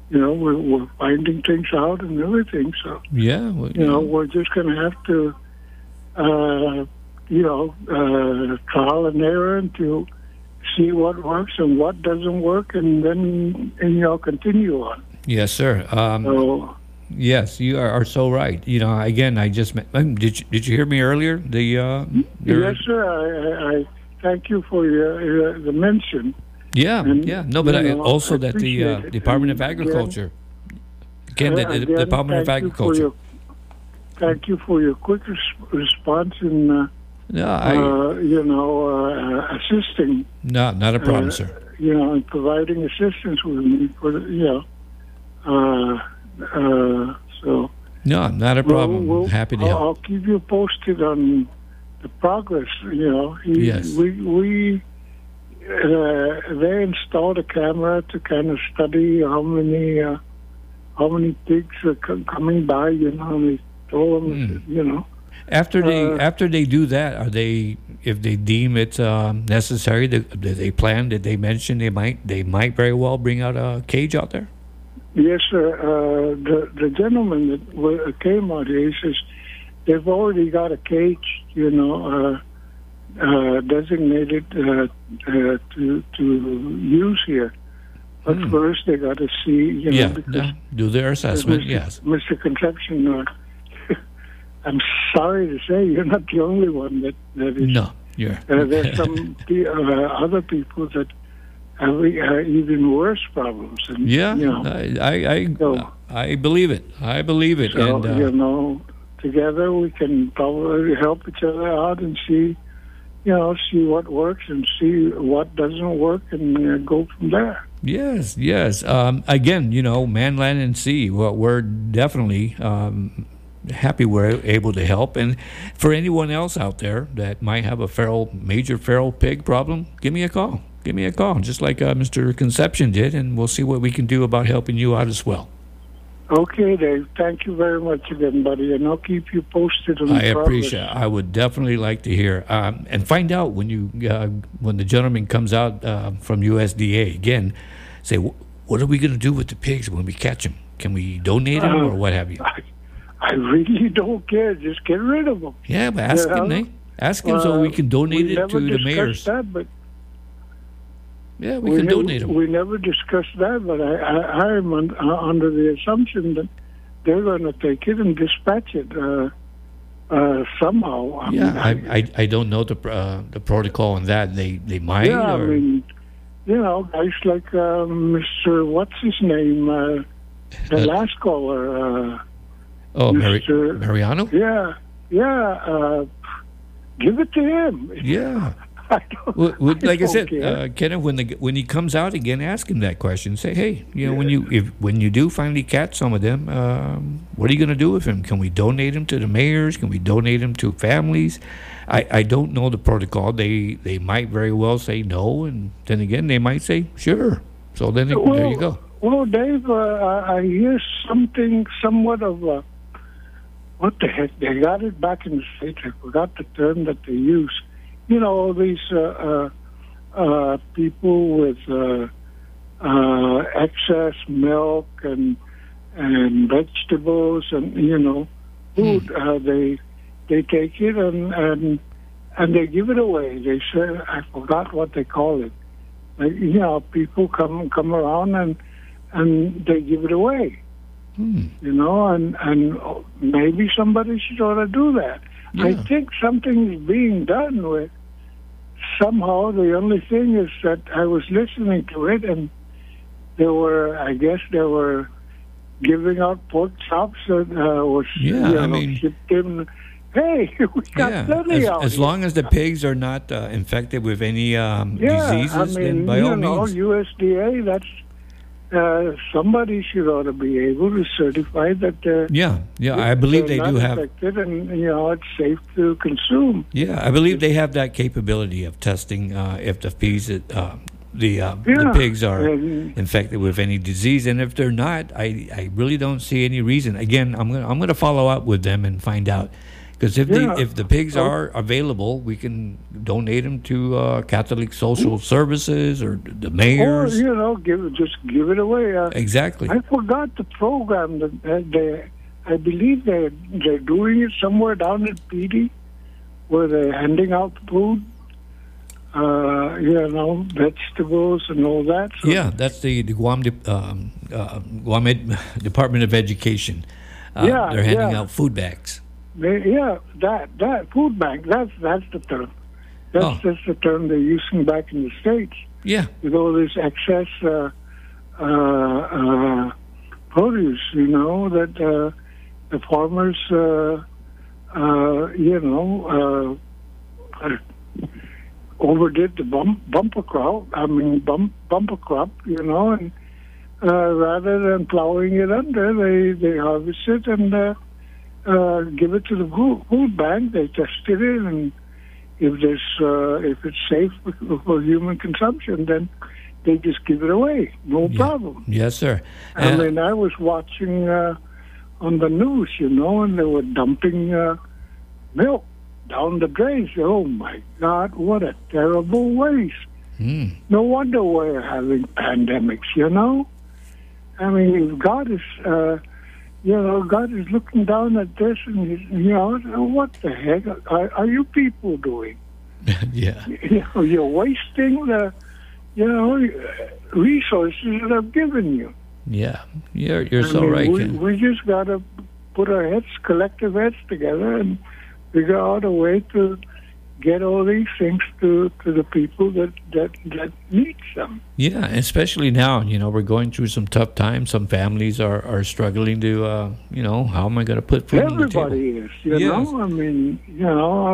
you know, we're, we're finding things out and everything. So, Yeah. well, you know, we're just going to have to, uh, you know, uh, trial and error to see what works and what doesn't work, and then, and, you know, continue on. Yes, sir. Um, So, Yes, you are, are so right. You know, again, I just um, did you, did you hear me earlier? The uh, there- yes, sir, I, I, thank you for your, your the mention. yeah, and, yeah. No, but I, know, also I that the uh. Department of And again- Agriculture, again, the, Department of thank you Agriculture. your- Thank you for your quick res- response in, uh, No, I uh, you know, uh, assisting no, not a problem, uh, sir. you know, and providing assistance with me for, the, you know, uh, uh, so. No, not a problem. We'll- we'll- Happy to I'll, help. I'll keep you posted on the progress. You know, He- Yes. we we uh, they installed a camera to kind of study how many uh, how many pigs are co- coming by. You know, and they told them, Hmm. you know, After they uh, after they do that, are they if they deem it um, necessary? Did, did they plan? Did they mention they might they might very well bring out a cage out there? Yes, sir. Uh, the the gentleman that wa- came out here, he says they've already got a cage, you know, uh, uh, designated uh, uh, to to use here. But Hmm. first, they got to see, you know, yeah, because do their assessment. Mr. Yes. Mr. Conception. I'm sorry to say you're not the only one that that is. No, you're. Uh, there's some uh, other people that have uh, even worse problems. And, Yeah, you know, I, I, I, So- I believe it. I believe it. So, and uh, you know, together we can probably help each other out and see, you know, see what works and see what doesn't work and uh, go from there. yes, yes. Um, again, you know, man, land, and sea. Well, we're definitely um, happy we're able to help. And for anyone else out there that might have a feral, major feral pig problem, give me a call. Give me a call, just like uh, Mr. Conception did, and we'll see what we can do about helping you out as well. Okay, Dave. Thank you very much again, buddy, and I'll keep you posted on the I the appreciate. progress. I would definitely like to hear um, and find out when you uh, when the gentleman comes out uh, from USDA again. Say, "Wh- what are we going to do with the pigs when we catch them? Can we donate them Uh, or what have you? I, really don't care. Just get rid of them. Yeah, but ask him, eh? Ask him so we can donate it to the mayors. That, but Yeah, we, can never, donate them. We never discussed that, but I, I, am un, uh, under the assumption that they're going to take it and dispatch it uh, uh, somehow. I yeah, mean, I, I I don't know the uh, the protocol on that. They they might yeah, I mean, you know, guys like uh, Mr. What's his name, uh, the last caller. Oh Mari- Mariano. yeah, yeah. Uh, give it to him. Yeah. I don't, Well, well, like I don't said, uh, Kenneth, when the when he comes out again, ask him that question. Say, hey, you know, when you if when you do finally catch some of them, um, what are you going to do with him? Can we donate him to the mayors? Can we donate him to families? I, I don't know the protocol. They they might very well say no, and then again they might say sure. So then it- there you go. Well, Dave, uh, I I hear something somewhat of a. What the heck? They got it back in the States. I forgot the term that they use. You know, all these uh, uh, uh, people with uh, uh, excess milk and and vegetables and you know food. Uh, they they take it and and and they give it away. They say I forgot what they call it. Like, you know, people come come around and and they give it away. Hmm. You know, and and maybe somebody should ought to do that. I think something is being done with. Somehow, the only thing is that I was listening to it, and there were, I guess, they were giving out pork chops that uh, was Yeah, you I know, mean- shipped in. Hey, we got Yeah, plenty as, out as here. long as the pigs are not uh, infected with any um, yeah, diseases, I mean, then by you all know, means. USDA. That's uh, somebody should ought to be able to certify that they're. Yeah, yeah, I believe they do have. infected and you know it's safe to consume. Yeah, I believe they have that capability of testing uh, if the pigs, uh, the uh, the pigs are and- infected with any disease, and if they're not, I, I really don't see any reason. Again, I'm gonna I'm gonna follow up with them and find out Because if Yeah. the if the pigs Oh. are available, we can donate them to uh, Catholic Social Services or the Mayor Or mayors. you know, give just give it away. Uh, Exactly. I forgot the program that they. I believe they they're doing it somewhere down in PD, where they're handing out food. Uh, you know, vegetables and all that. So Yeah, that's the, the Guam de, um, uh, Guam Ed, Department of Education. Uh, Yeah, they're handing yeah. out food bags. They, yeah, that that food bank. That's that's the term. That's Oh. that's the term they're using back in the states Yeah, with all this excess uh, uh, uh, produce. You know that uh, the farmers, uh, uh, you know, overdid the bump, bumper crop. I mean, bump, bumper crop. You know, and uh, rather than plowing it under, they they harvest it and. Uh, give it to the food, food bank. They tested it, and if there's uh, if it's safe for, human consumption, then they just give it away. No problem. yes, sir. I Uh, mean, I was watching uh, on the news, you know, and they were dumping uh, milk down the drains. Oh my God, what a terrible waste! hmm. No wonder we're having pandemics, you know. I mean, if God is, uh, you know, God is looking down at this, and he's, you know, what the heck are, are you people doing? yeah, You know, you're wasting the, you know, resources that I've given you. yeah. You're you're I so mean, right. We, Ken. we just got to put our heads, collective heads together, and figure out a way to get all these things to, to the people that, that, that need them. Yeah, especially now, you know, we're going through some tough times. Some families are, are struggling to, uh, you know, how am I going to put food on the table? Everybody is, you Yes. know. I mean, you know,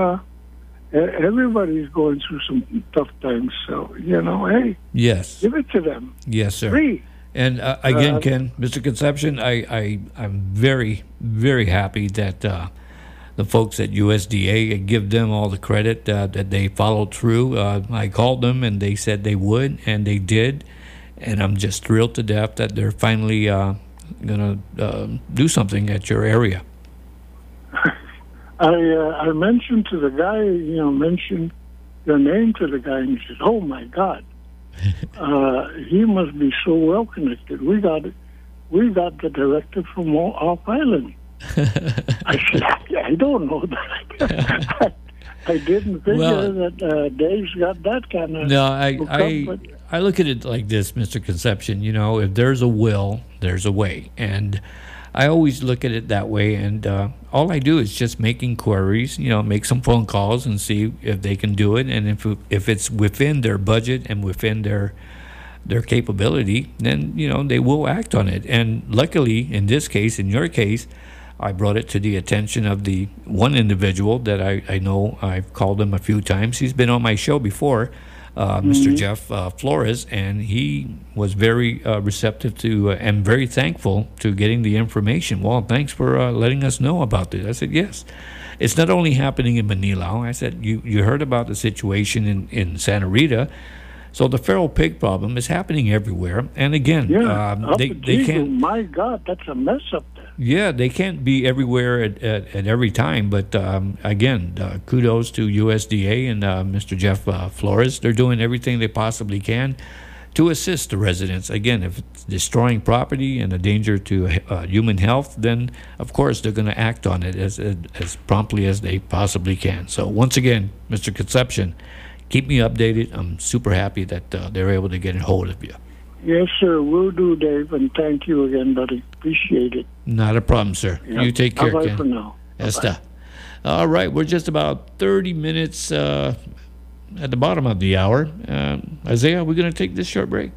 uh, everybody's going through some tough times. So, you know, hey, Yes, give it to them yes, sir. free. And uh, again, Uh, Ken, Mr. Conception, I, I, I'm very, very happy that uh, the folks at USDA I give them all the credit uh, that they followed through. Uh, I called them and they said they would, and they did. And I'm just thrilled to death that they're finally uh, going to uh, do something at your area. I uh, I mentioned to the guy, you know, mentioned your name to the guy, and he says, "Oh my God, uh, he must be so well connected. We got it. We got the director from off island." I said, I, "I don't know that. I didn't figure Well- that uh, Dave's got that kind of." No, I, I, I look at it like this, Mr. Conception. You know, if there's a will, there's a way, and I always look at it that way. And uh, all I do is just make inquiries. You know, make some phone calls and see if they can do it, and if if it's within their budget and within their their capability, then you know they will act on it. And luckily, in this case, in your case. I brought it to the attention of the one individual that I, I know I've called him a few times. He's been on my show before, uh, Mr. Jeff uh, Flores, and he was very uh, receptive to uh, and very thankful to getting the information. Well, thanks for uh, letting us know about this. I said, yes. It's not only happening in Mangilao. I said, you, you heard about the situation in, in Santa Rita. So the feral pig problem is happening everywhere. And again, Yeah, um, up they, they can't. My God, that's a mess up there. Yeah, they can't be everywhere at, at, at every time. But um, again, uh, kudos to USDA and uh, Mr. Jeff uh, Flores. They're doing everything they possibly can to assist the residents. Again, if it's destroying property and a danger to uh, human health, then of course they're going to act on it as, as promptly as they possibly can. So once again, Mr. Conception, keep me updated. I'm super happy that uh, they're able to get a hold of you. Yes, sir. We'll do, Dave, and thank you again, buddy. Appreciate it. Not a problem, sir. Yep. You take care, Ken. for now. Esta. All right, we're just about 30 minutes uh, at the bottom of the hour. Um, Isaiah, are we're going to take this short break?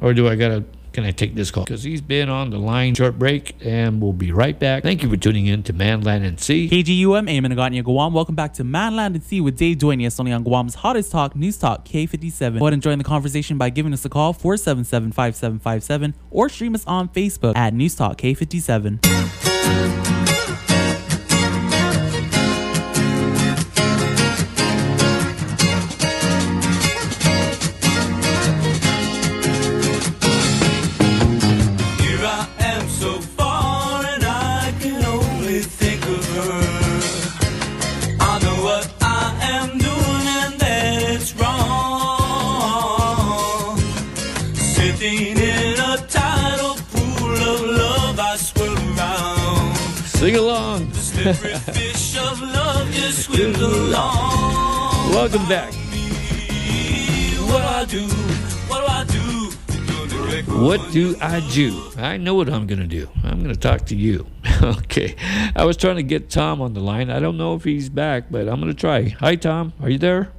Or do I got to, can I take this call? Because he's been on the line, short break, and we'll be right back. Thank you for tuning in to Manland and Sea. KGUM, Amen Aganya Guam. Welcome back to Manland and Sea with Dave Duenas, only on Guam's hottest talk, News Talk, K57. Go ahead and join the conversation by giving us a call, 477-5757, or stream us on Facebook at News Talk, K57. Welcome back. What do I do? What do I do? What do I do? I know what I'm going to do. I'm going to talk to you. okay. I was trying to get Tom on the line. I don't know if he's back, but I'm going to try. Hi, Tom. Are you there?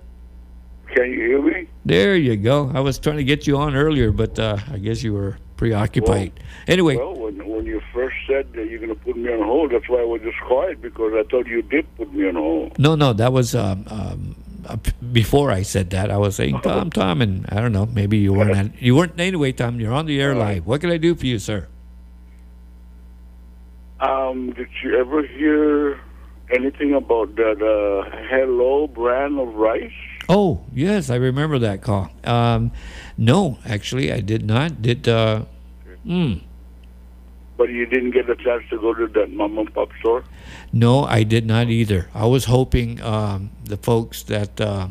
Can you hear me? There you go. I was trying to get you on earlier, but uh, I guess you were preoccupied. anyway, Well, when, when you first said that you're going to put me on hold, that's why I was just quiet because I thought you did put me on hold. no, no, that was um, um, uh, before I said that. I was saying Tom, Tom, and I don't know. Maybe you weren't. at- you weren't anyway, Tom. You're on the air live. What can I do for you, sir? Um, did you ever hear anything about that uh, Hello brand of rice? Oh, yes, I remember that call. Um, no, actually, I did not. Did uh, mm, But you didn't get a chance to go to that mom and pop store? no, I did not either. I was hoping um, the folks that uh,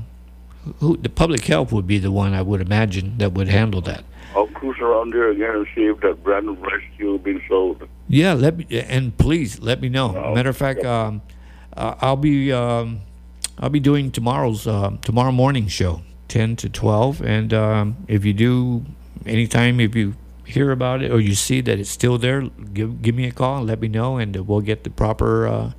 who the public health would be the one I would imagine that would handle that. I'll cruise around there again and see if that brand of rice still being sold. Yeah, let me and please let me know. Oh, Matter of fact, um, uh, I'll be um, I'll be doing tomorrow's uh, tomorrow morning show, ten to twelve, and um, if you do anytime if you hear about it or you see that it's still there, give give me a call and let me know, and we'll get the proper uh,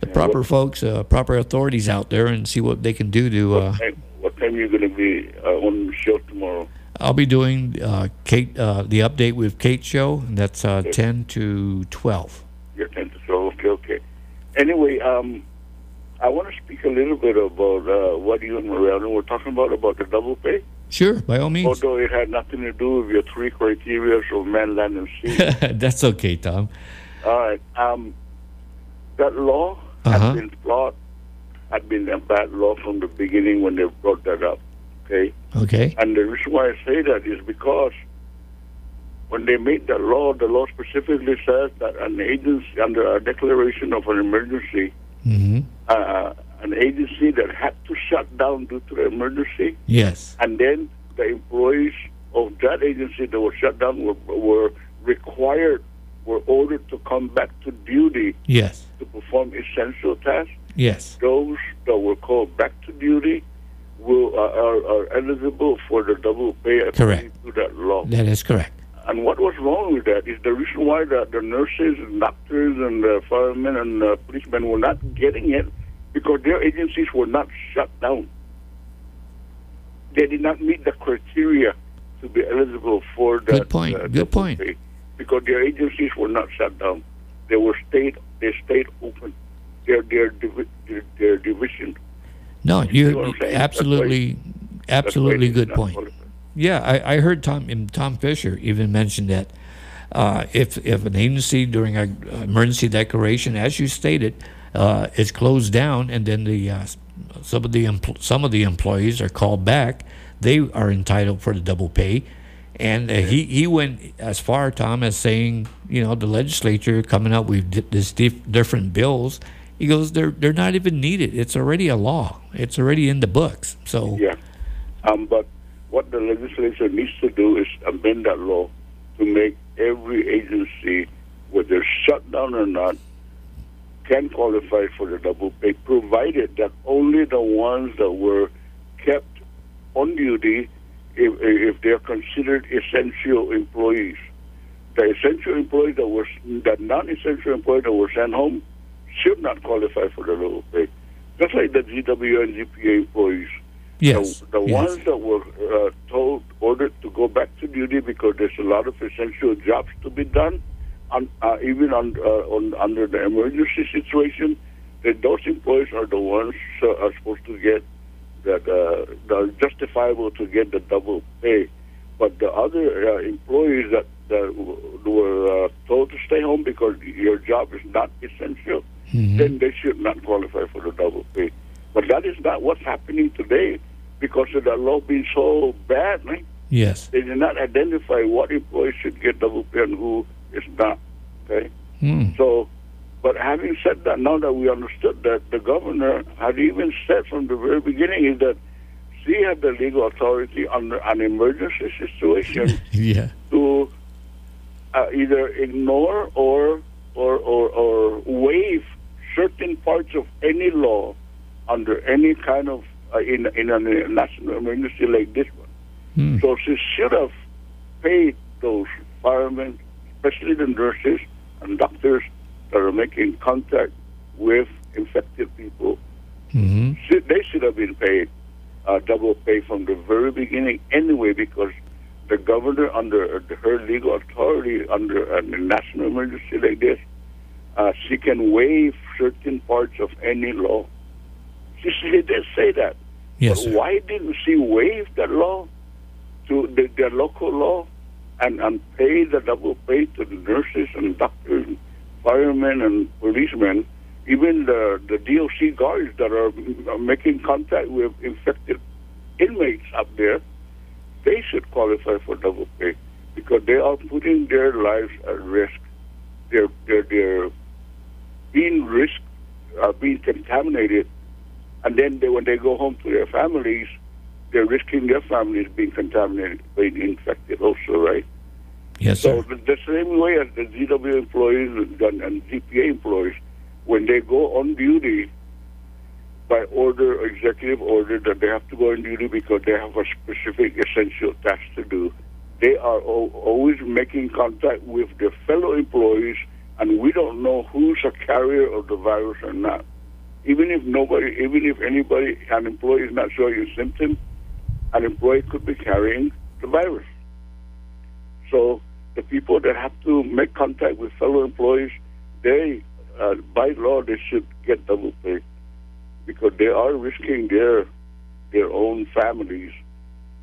the proper folks, uh, proper authorities out there and see what they can do to. Uh, Hey, what time are you going to be uh, on the show tomorrow? I'll be doing uh, Kate uh, the update with Kate show. And that's uh, ten to twelve. Your 10 to 12. Okay, okay. Anyway, um, I want to speak a little bit about uh, what you and Mariano were talking about, about the double pay. Sure, by all means. Although it had nothing to do with your three criteria of man, land, and sea. That's okay, Tom. All right. Um, that law Uh-huh. had been flawed, had been a bad law from the beginning when they brought that up. Okay? Okay. And the reason why I say that is because when they made the law, the law specifically says that an agency, under a declaration of an emergency, hmm uh, an agency that had to shut down due to the emergency, Yes. and then the employees of that agency that were shut down were, were required, were ordered to come back to duty Yes. to perform essential tasks. Yes. Those that were called back to duty will uh, are, are eligible for the double pay according to that law. That is correct. And what was wrong with that is the reason why the, the nurses and doctors and the firemen and the policemen were not getting it because their agencies were not shut down. They did not meet the criteria to be eligible for that. Good point. uh, Good point. because their agencies were not shut down. They were stayed. They stayed open. Their their divi- their, their division. No, you? That's absolutely, absolutely good point. Yeah, I, I heard Tom Tom Fisher even mention that uh, if if an agency during a uh, emergency declaration, as you stated, uh, is closed down, and then the uh, some of the empl- some of the employees are called back, they are entitled for the double pay. And uh, he he went as far, Tom, as saying, you know, the legislature coming up with di- this dif- different bills. He goes, they're they're not even needed. It's already a law. It's already in the books. So Yeah. Um, but what the legislature needs to do is amend that law to make every agency, whether shut down or not, can qualify for the double pay, provided that only the ones that were kept on duty, if, if they're considered essential employees. The essential employees that were, the non-essential employees that were sent home, should not qualify for the double pay. Just like the GW and GPA employees. yes, The, the yes. ones that were uh, told, ordered to go back to duty because there's a lot of essential jobs to be done, on, uh, even on, uh, on under the emergency situation, that those employees are the ones uh, are supposed to get that uh, the justifiable to get the double pay. But the other uh, employees that, that were uh, told to stay home because your job is not essential, Mhm. then they should not qualify for the double pay. But that is not what's happening today because of the law being so bad. Right? Yes. They did not identify what employees should get double pay and who is not. Okay, Hmm. so. But having said that, now that we understood that, the governor had even said from the very beginning is that she had the legal authority under an emergency situation Yeah. to uh, either ignore or or or, or waive certain parts of any law under any kind of uh, in in a national emergency like this one. Hmm. So she should have paid those firemen, especially the nurses and doctors that are making contact with infected people. hmm Should, they should have been paid uh, double pay from the very beginning anyway because the governor under her legal authority under a national emergency like this, uh, she can waive certain parts of any law. She, she did say that. Yes, But why didn't she waive that law to the, the local law and, and pay the double pay to the nurses and doctors, and firemen and policemen, even the, the DOC guards that are making contact with infected inmates up there? They should qualify for double pay because they are putting their lives at risk. They're, they're, they're being risk, uh, being contaminated and then they, when they go home to their families, they're risking their families being contaminated, being infected also, right? Yes, So sir. the, the same way as the GW employees and, and GPA employees, when they go on duty by order, executive order, that they have to go on duty because they have a specific essential task to do, they are al- always making contact with their fellow employees, and we don't know who's a carrier of the virus or not. Even if nobody, even if anybody, an employee is not showing symptoms, an employee could be carrying the virus. So the people that have to make contact with fellow employees, they, uh, by law, they should get double pay because they are risking their their own families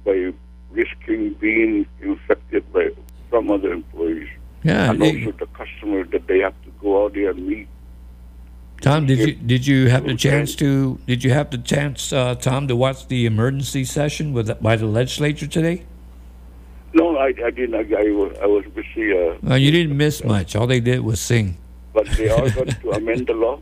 by risking being infected by some other employees, Yeah. and also the customer that they have to go out there and meet. Tom, did you did you have the chance to did you have the chance, uh, Tom, to watch the emergency session with by the legislature today? No, I, I didn't. I, I, was, I was busy, uh, you didn't miss much. All they did was sing. but they are going to amend the law.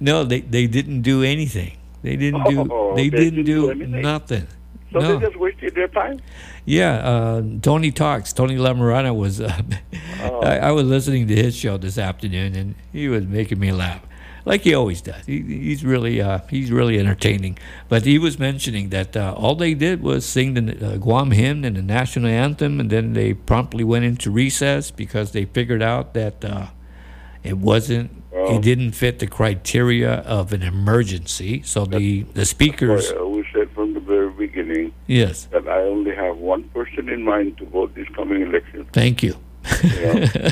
No, they they didn't do anything. They didn't do. Oh, they, they didn't, didn't do, do nothing. So no. they just wasted their time. Yeah, uh, Tony talks. Tony Lamorena was. Uh, Oh. I, I was listening to his show this afternoon, and he was making me laugh, like he always does. He, he's really, uh, he's really entertaining. But he was mentioning that uh, all they did was sing the uh, Guam hymn and the national anthem, and then they promptly went into recess because they figured out that uh, it wasn't. It didn't fit the criteria of an emergency. So the the speakers. Always said from the very beginning Yes, that I only have one person in mind to vote this coming election. thank you. You know?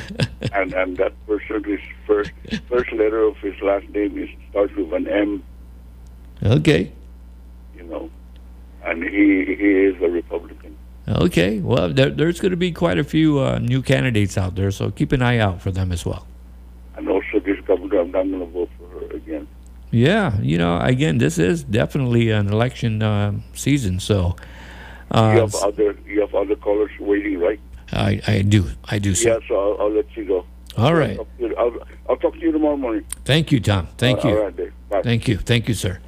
and and that person, his first first letter of his last name is starts with an M. Okay. You know, and he he is a Republican. Okay, well, there, there's going to be quite a few uh, new candidates out there, so keep an eye out for them as well. And also, this governor, I'm not going to vote for her again. Yeah, you know, again, this is definitely an election um season, so You uh, have other you have other callers waiting, right? I, I do, I do. So. so I'll, I'll let you go. All right, I'll, I'll, I'll talk to you tomorrow morning. thank you, Tom. Thank All you, right, Dave. Bye. thank you, thank you, sir.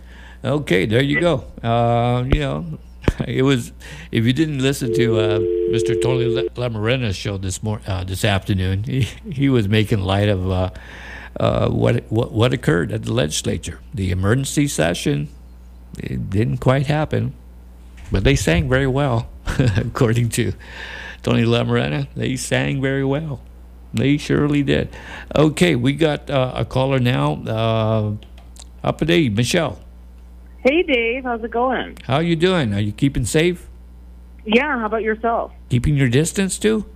Okay, there you go. Uh, you know, it was if you didn't listen to uh, Mr. Tony Lamorena's show this mor- uh, this afternoon, he, he was making light of uh, uh, what what what occurred at the legislature. The emergency session it didn't quite happen, but they sang very well, according to Tony Lamorena. They sang very well. They surely did. Okay, we got uh, a caller now. Uh, up a day, Michelle. Hey, Dave. How's it going? How are you doing? Are you keeping safe? Yeah, how about yourself? Keeping your distance too?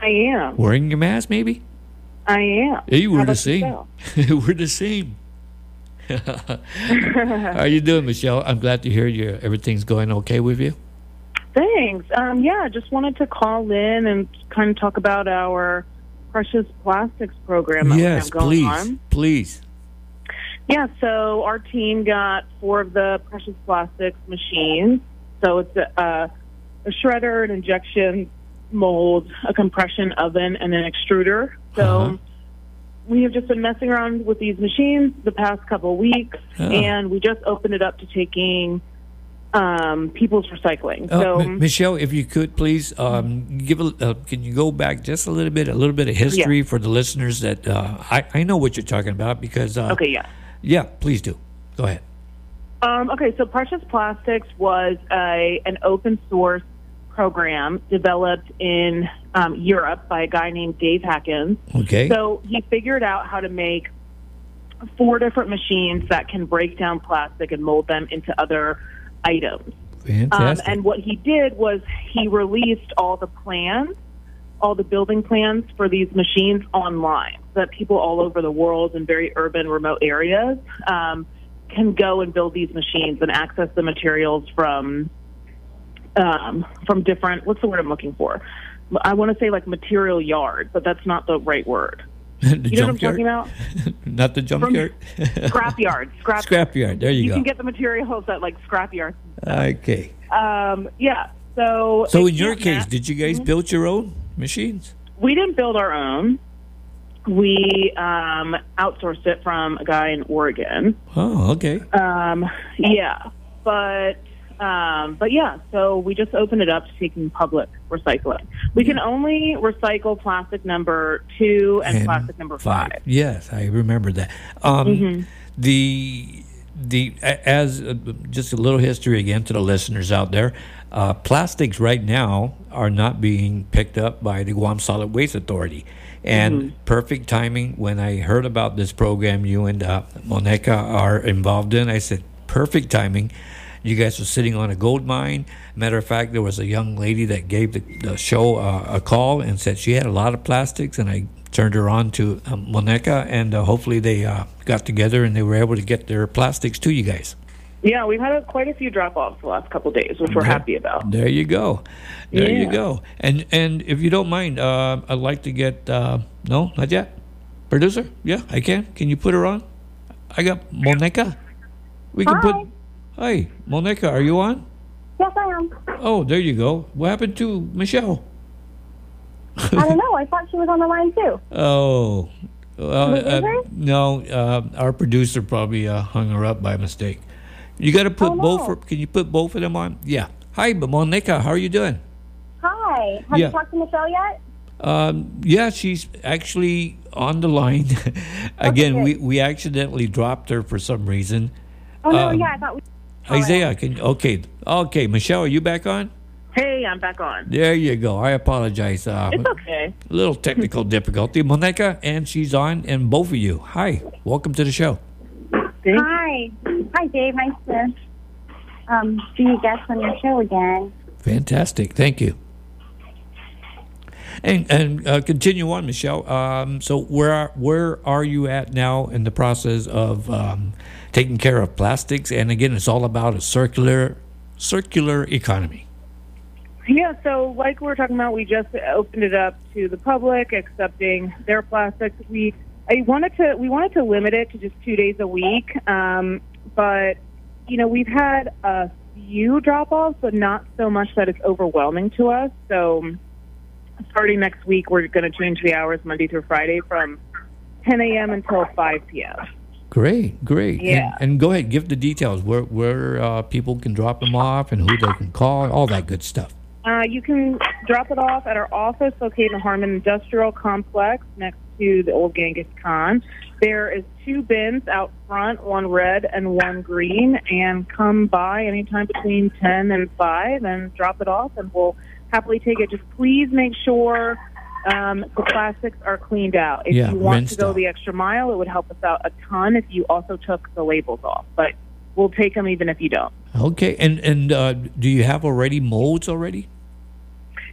I am. Wearing your mask, maybe? I am. Hey, we're the same. we're the same. How are you doing, Michelle? I'm glad to hear you. Everything's going okay with you. Thanks. Um, yeah, just wanted to call in and kind of talk about our precious plastics program that we yes, have going please, on. please. Yeah, so our team got four of the precious plastics machines. So it's a, uh, a shredder, an injection mold, a compression oven, and an extruder. So Uh-huh. we have just been messing around with these machines the past couple of weeks, Oh. and we just opened it up to taking um, people's recycling. Uh, so M- Michelle, if you could please um, give a, uh, can you go back just a little bit, a little bit of history for the listeners that uh, I I know what you're talking about because uh, okay, yeah. yeah, please do. Go ahead. Um, okay, so Precious Plastics was a an open source program developed in um, Europe by a guy named Dave Hakkens. Okay. So he figured out how to make four different machines that can break down plastic and mold them into other items. Um, Fantastic. and what he did was he released all the plans, all the building plans for these machines online, so that people all over the world in very urban, remote areas um, can go and build these machines and access the materials from um, from different. What's the word I'm looking for? I want to say like material yard, but that's not the right word. the You know what I'm talking about? Not the junkyard. Scrap yard. Scrap. Scrapyard. There you, You go. You can get the materials at like scrap yards. okay. Um, yeah. So. So in your case, did you guys build your own machines? we didn't build our own. We um, outsourced it from a guy in Oregon. Oh, okay. Um, yeah, but um, but yeah, so we just opened it up to taking public recycling. We can only recycle plastic number two and, And plastic number five. Yes, I remember that. Um, Mm-hmm. The the as uh, just a little history again to the listeners out there. Uh, plastics right now are not being picked up by the Guam Solid Waste Authority, and Mm-hmm. perfect timing when I heard about this program you and uh, Monica are involved in. I said perfect timing. You guys are sitting on a gold mine. Matter of fact, there was a young lady that gave the, the show uh, a call and said she had a lot of plastics, and I turned her on to um, Monica, and uh, hopefully they uh, got together and they were able to get their plastics to you guys. Yeah, we've had a, quite a few drop offs the last couple of days, which we're Yeah. happy about. There you go. There you go. And and if you don't mind, uh, I'd like to get uh, no, not yet. Producer, yeah, I can. Can you put her on? I got Monica. We can put. Hi, Monica, are you on? Yes, I am. Oh, there you go. What happened to Michelle? I don't know. I thought she was on the line too. Oh, well, uh, no. Uh, our producer probably uh, hung her up by mistake. You got to put Oh, no. both. Can you put both of them on? Yeah. Hi, Monica. How are you doing? Hi. Have Yeah. you talked to Michelle yet? Um, yeah, she's actually on the line. Again, Okay, we, we accidentally dropped her for some reason. Oh no, Um, yeah, I thought we. Isaiah, can okay, okay. Michelle, are you back on? Hey, I'm back on. There you go. I apologize. Uh, It's okay. a little technical difficulty. Monica, and she's on, and both of you. Hi, welcome to the show. Thank Hi. Hi, Dave. Nice to um, be a guest on your show again. Fantastic. Thank you. And and uh, continue on, Michelle. Um, so where are, where are you at now in the process of um, taking care of plastics? And again, it's all about a circular circular economy. Yeah, so like we were talking about, we just opened it up to the public, accepting their plastics. We I wanted to we wanted to limit it to just two days a week, um, but you know we've had a few drop offs, but not so much that it's overwhelming to us. So starting next week, we're going to change the hours Monday through Friday from 10 a.m. until 5 p.m. Great, great. And- And, go ahead, give the details where where uh, people can drop them off and who they can call, all that good stuff. Uh, you can drop it off at our office located in the Harmon Industrial Complex next to the old Genghis Khan. There is two bins out front, one red and one green, and come by anytime between 10 and 5 and drop it off, and we'll happily take it. Just please make sure um, the plastics are cleaned out. If Yeah, you want to go out. the extra mile, it would help us out a ton if you also took the labels off. But we'll take them even if you don't. Okay, and and uh, do you have already molds already?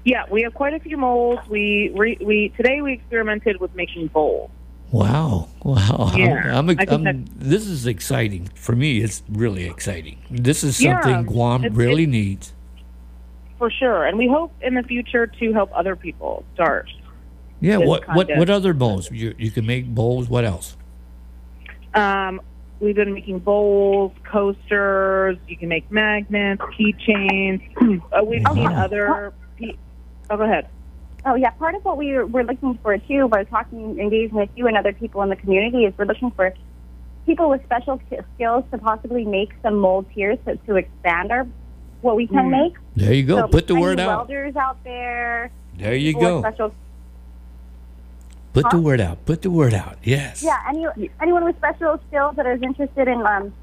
Yeah, we have quite a few molds. We we, we today we experimented with making bowls. Wow, wow! Yeah, I'm, I'm, I'm- this is exciting for me. It's really exciting. This is Yeah, something Guam it's- really it's- needs. For sure, and we hope in the future to help other people start. Yeah. this What what what other bowls? You you can make bowls. What else? Um, we've been making bowls, coasters. You can make magnets, keychains. uh, we've seen Wow. other. Pe- oh, go ahead. Oh yeah, part of what we were, we're looking for too, by talking, engaging with you and other people in the community, is we're looking for people with special skills to possibly make some molds here to, to expand our what we can make. There you go. So Put the word out. Welders out there. There you go. Special, Put the word out. Put the word out. Yes. yeah, any, anyone with special skills that is interested in um,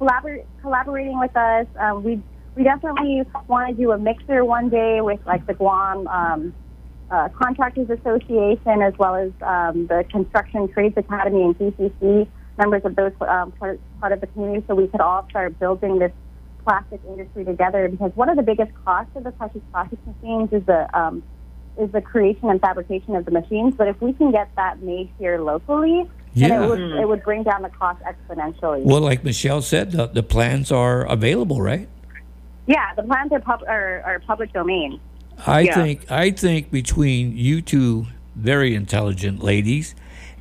collabor- collaborating with us, um, we we definitely want to do a mixer one day with like the Guam um, uh, Contractors Association as well as um, the Construction Trades Academy and GCC members of those um, part, part of the community, so we could all start building this plastic industry together. Because one of the biggest costs of the precious plastics machines is the um, is the creation and fabrication of the machines. But if we can get that made here locally, then Yeah. it would it would bring down the cost exponentially. Well, like Michelle said, the, the plans are available, right? yeah, the plans are, pub- are, are public domain. I Yeah. think I think between you two very intelligent ladies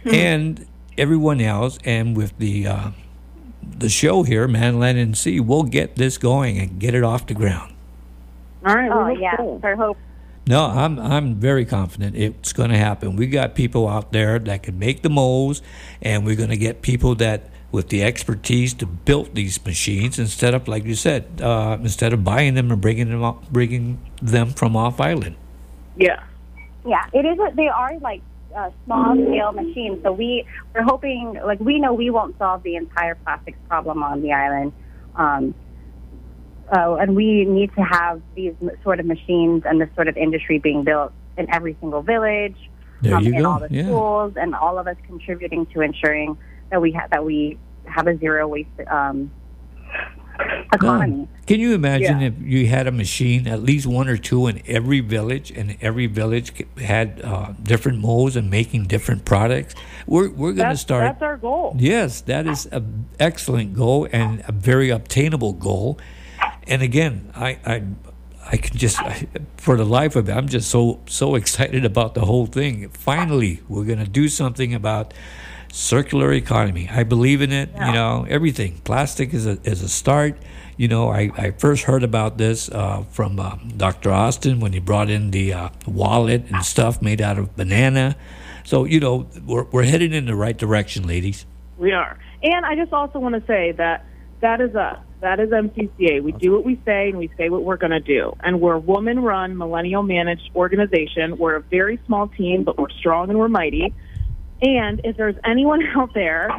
and everyone else, and with the uh, the show here, Man, Land, and Sea, we'll get this going and get it off the ground. All right. Oh yeah, so. our hope. No, I'm I'm very confident it's going to happen. We got people out there that can make the molds, and we're going to get people that with the expertise to build these machines instead of like you said, uh, instead of buying them and bringing them up, bringing them from off island. Yeah. Yeah, it is. A, they are like uh, small scale machines. So we we're hoping, like we know we won't solve the entire plastics problem on the island, um, uh, and we need to have these sort of machines and this sort of industry being built in every single village, There um, you in go. all the Yeah. schools, and all of us contributing to ensuring that we ha- that we have a zero waste um, economy. No. Can you imagine Yeah. if you had a machine, at least one or two in every village, and every village had uh, different molds and making different products? We're we're going to start. that's our goal. Yes, that is an excellent goal and a very obtainable goal. And again, I, I, I can just, I, for the life of it, I'm just so so excited about the whole thing. Finally, we're going to do something about circular economy. I believe in it. You know, everything. Plastic is a is a start. You know, I, I first heard about this uh, from uh, Dr. Austin when he brought in the uh, wallet and stuff made out of banana. So you know, we're we're headed in the right direction, ladies. We are. And I just also want to say that that is us. That is MCCA. We do what we say and we say what we're going to do. And we're a woman run, millennial managed organization. We're a very small team, but we're strong and we're mighty. And if there's anyone out there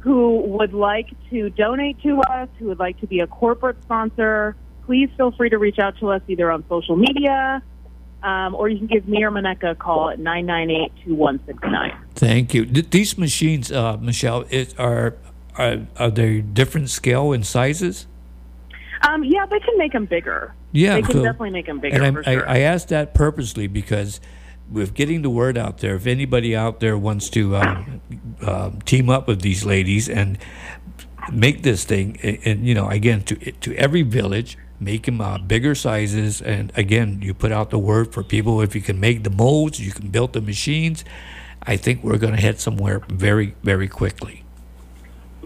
who would like to donate to us, who would like to be a corporate sponsor, please feel free to reach out to us either on social media um, or you can give me or Monica a call at 998 2169. Thank you. Th- these machines, uh, Michelle, it, are are are they different scale and sizes? Um, yeah, they can make them bigger. Yeah, they can so- definitely make them bigger And for sure. I, I asked that purposely because with getting the word out there, if anybody out there wants to um, uh, team up with these ladies and make this thing, and, and you know, again, to to every village, make them uh, bigger sizes, and again, you put out the word for people. If you can make the molds, you can build the machines. I think we're going to head somewhere very, very quickly.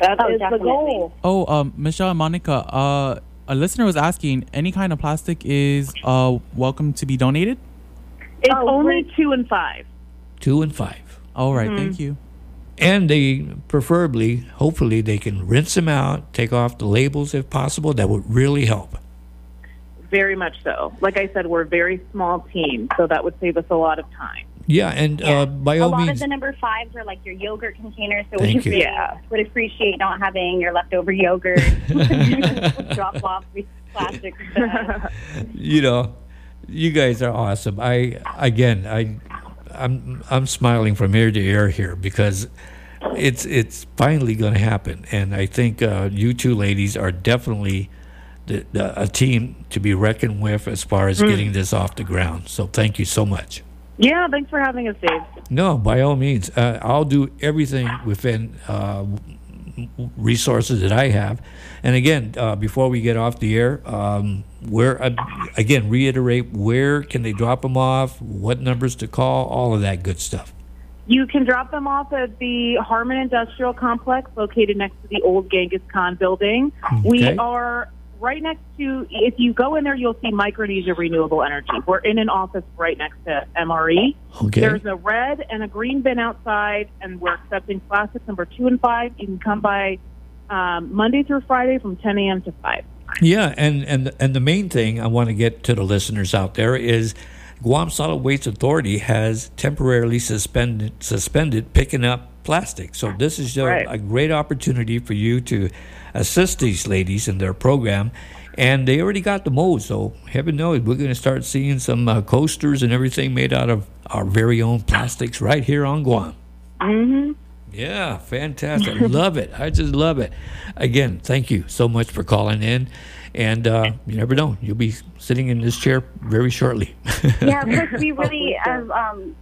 That Oh, is the goal. Oh, um, Michelle and Monica, uh, a listener was asking, any kind of plastic is uh welcome to be donated? It's Oh, only great. two and five. Two and five. All right, Mm-hmm. thank you. And they preferably, hopefully, they can rinse them out, take off the labels if possible. That would really help. Very much so. Like I said, we're a very small team, so that would save us a lot of time. Yeah, and Uh, by a lot means, of the number fives are like your yogurt containers, so we really Yeah. would appreciate not having your leftover yogurt drop off plastic you know, you guys are awesome. I again, I, I'm I'm smiling from ear to ear here because it's it's finally going to happen, and I think uh, you two ladies are definitely the, the, a team to be reckoned with as far as getting this off the ground. So thank you so much. Yeah, thanks for having us, Dave. No, by all means, uh, I'll do everything within uh, resources that I have. And again, uh, before we get off the air, um, where uh, again reiterate where can they drop them off, what numbers to call, all of that good stuff. You can drop them off at the Harmon Industrial Complex located next to the old Genghis Khan building. We are right next to, if you go in there, you'll see Micronesia Renewable Energy. We're in an office right next to MRE. Okay. There's a red and a green bin outside, and we're accepting plastics number two and five. You can come by um, Monday through Friday from 10 a.m. to 5. Yeah, and and and the main thing I want to get to the listeners out there is Guam Solid Waste Authority has temporarily suspended suspended picking up plastic. So this is a, Right. a great opportunity for you to assist these ladies in their program. And they already got the mold, so heaven knows we're going to start seeing some uh, coasters and everything made out of our very own plastics right here on Guam. Mm-hmm. Yeah, fantastic. love it. I just love it. Again, thank you so much for calling in. And uh, you never know, you'll be sitting in this chair very shortly. yeah, of course, we really have um,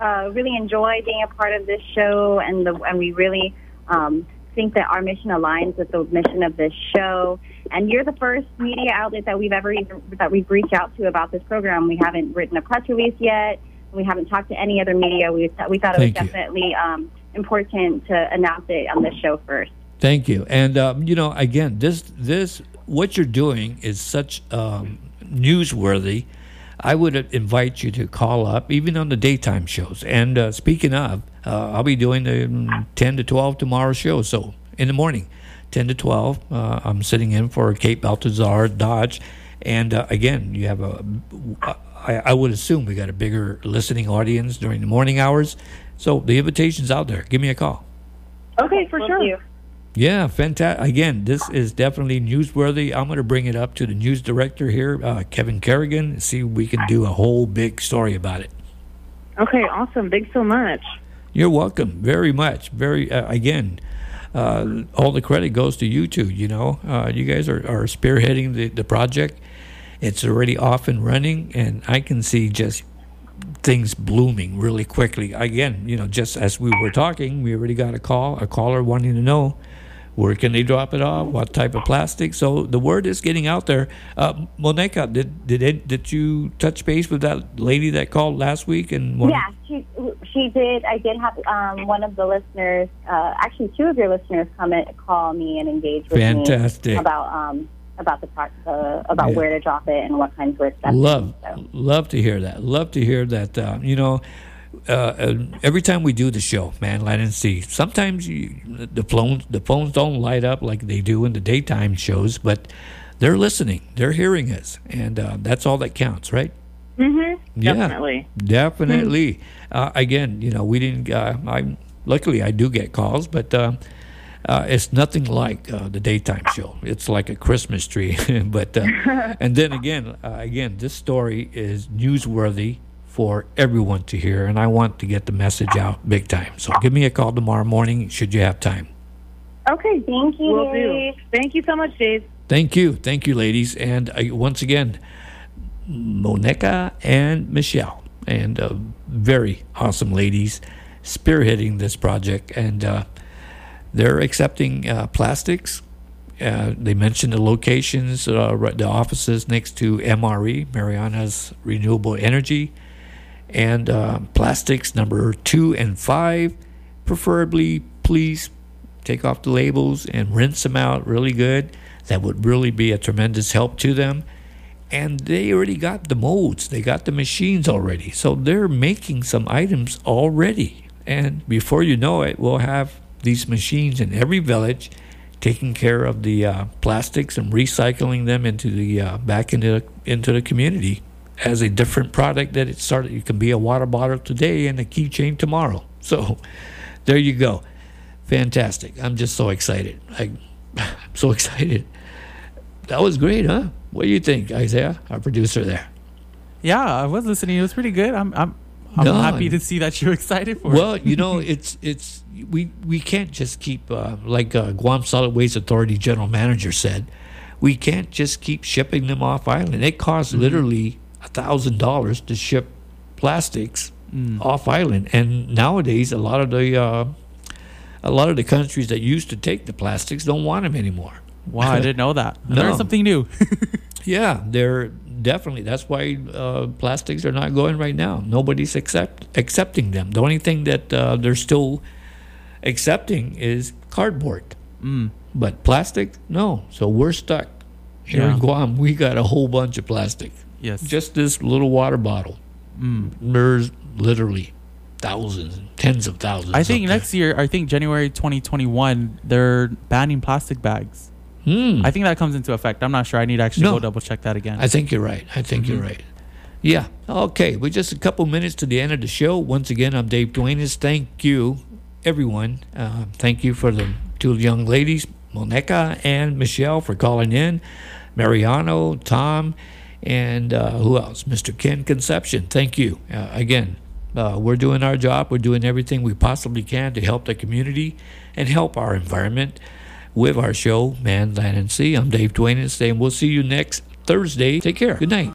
uh, really enjoy being a part of this show, and the and we really um, think that our mission aligns with the mission of this show. And you're the first media outlet that we've ever even, that we've reached out to about this program. We haven't written a press release yet. We haven't talked to any other media. We we thought it was Thank you. definitely um, important to announce it on this show first. Thank you. And um, you know, again, this this what you're doing is such um, newsworthy. I would invite you to call up, even on the daytime shows. And uh, speaking of, uh, I'll be doing the mm, 10 to 12 tomorrow show. So in the morning, 10 to 12, uh, I'm sitting in for Kate Baltazar Dodge. And uh, again, you have a, I, I would assume we got a bigger listening audience during the morning hours. So the invitation's out there. Give me a call. Okay, for Will sure. do. Yeah, fantastic. Again, this is definitely newsworthy. I'm going to bring it up to the news director here, uh, Kevin Kerrigan, and see if we can do a whole big story about it. Okay, awesome. Thanks so much. You're welcome very much. Very, uh, again, uh, all the credit goes to you two. You know, uh, you guys are, are spearheading the, the project. It's already off and running, and I can see just things blooming really quickly. Again, you know, just as we were talking, we already got a call, a caller wanting to know where can they drop it off, what type of plastic. So the word is getting out there. Uh, Monica, did did it, did you touch base with that lady that called last week? And one- Yeah, she she did. I did have um, one of the listeners, uh, actually two of your listeners, come and call me and engage with Fantastic. me about um, about the, pro- the about Yeah. where to drop it and what kinds were accepted. love So. love to hear that love to hear that uh, you know uh, every time we do the show man land and Sea. sometimes you, the phones the phones don't light up like they do in the daytime shows but they're listening they're hearing us and uh, that's all that counts right Mm-hmm. Yeah. Definitely. Definitely. Uh, again, you know, we didn't. Uh, I luckily I do get calls, but uh, uh, it's nothing like uh, the daytime show. It's like a Christmas tree. but uh, and then again, uh, again, this story is newsworthy for everyone to hear, and I want to get the message out big time. So give me a call tomorrow morning should you have time. Okay, thank you. Will do. Thank you so much, Dave. Thank you, thank you, ladies, and uh, once again, Monica and Michelle, and uh, very awesome ladies, spearheading this project, and uh, they're accepting uh, plastics. Uh, they mentioned the locations, uh, the offices next to MRE, Mariana's Renewable Energy, and uh, plastics number two and five. Preferably, please take off the labels and rinse them out really good. That would really be a tremendous help to them. And they already got the molds, they got the machines already. So they're making some items already. And before you know it, we'll have these machines in every village taking care of the uh, plastics and recycling them into the uh, back into into the community as a different product that it started. It can be a water bottle today and a keychain tomorrow. So there you go. Fantastic. I'm just so excited. I, I'm so excited. That was great, huh? What do you think, Isaiah, our producer there? Yeah, I was listening. It was pretty good. I'm I'm I'm No, happy to see that you're excited for it. Well, you know, it's it's we we can't just keep uh, like uh, Guam Solid Waste Authority general manager said, we can't just keep shipping them off island. It costs literally a thousand dollars to ship plastics off island, and nowadays a lot of the uh, a lot of the countries that used to take the plastics don't want them anymore. Wow, I didn't know that. I No. learned something new. Yeah, they're definitely. That's why uh, plastics are not going right now. Nobody's accept accepting them. The only thing that uh, they're still accepting is cardboard. Mm. But plastic, no. So we're stuck here Yeah. in Guam. We got a whole bunch of plastic. Yes. Just this little water bottle. Mm. There's literally thousands, tens of thousands. I think next year, I think January 2021, they're banning plastic bags. Hmm. I think that comes into effect. I'm not sure. I need to actually No. go double check that again. I think you're right. I think you're right. Yeah. Okay. We're just a couple minutes to the end of the show. Once again, I'm Dave Duenas. Thank you, everyone. Uh, thank you for the two young ladies, Monica and Michelle, for calling in. Mariano, Tom, and uh, who else? Mr. Ken Concepcion. Thank you. Uh, again, uh, we're doing our job. We're doing everything we possibly can to help the community and help our environment with our show, Man, Land, and Sea. I'm Dave Duenas, and we'll see you next Thursday. Take care. Good night.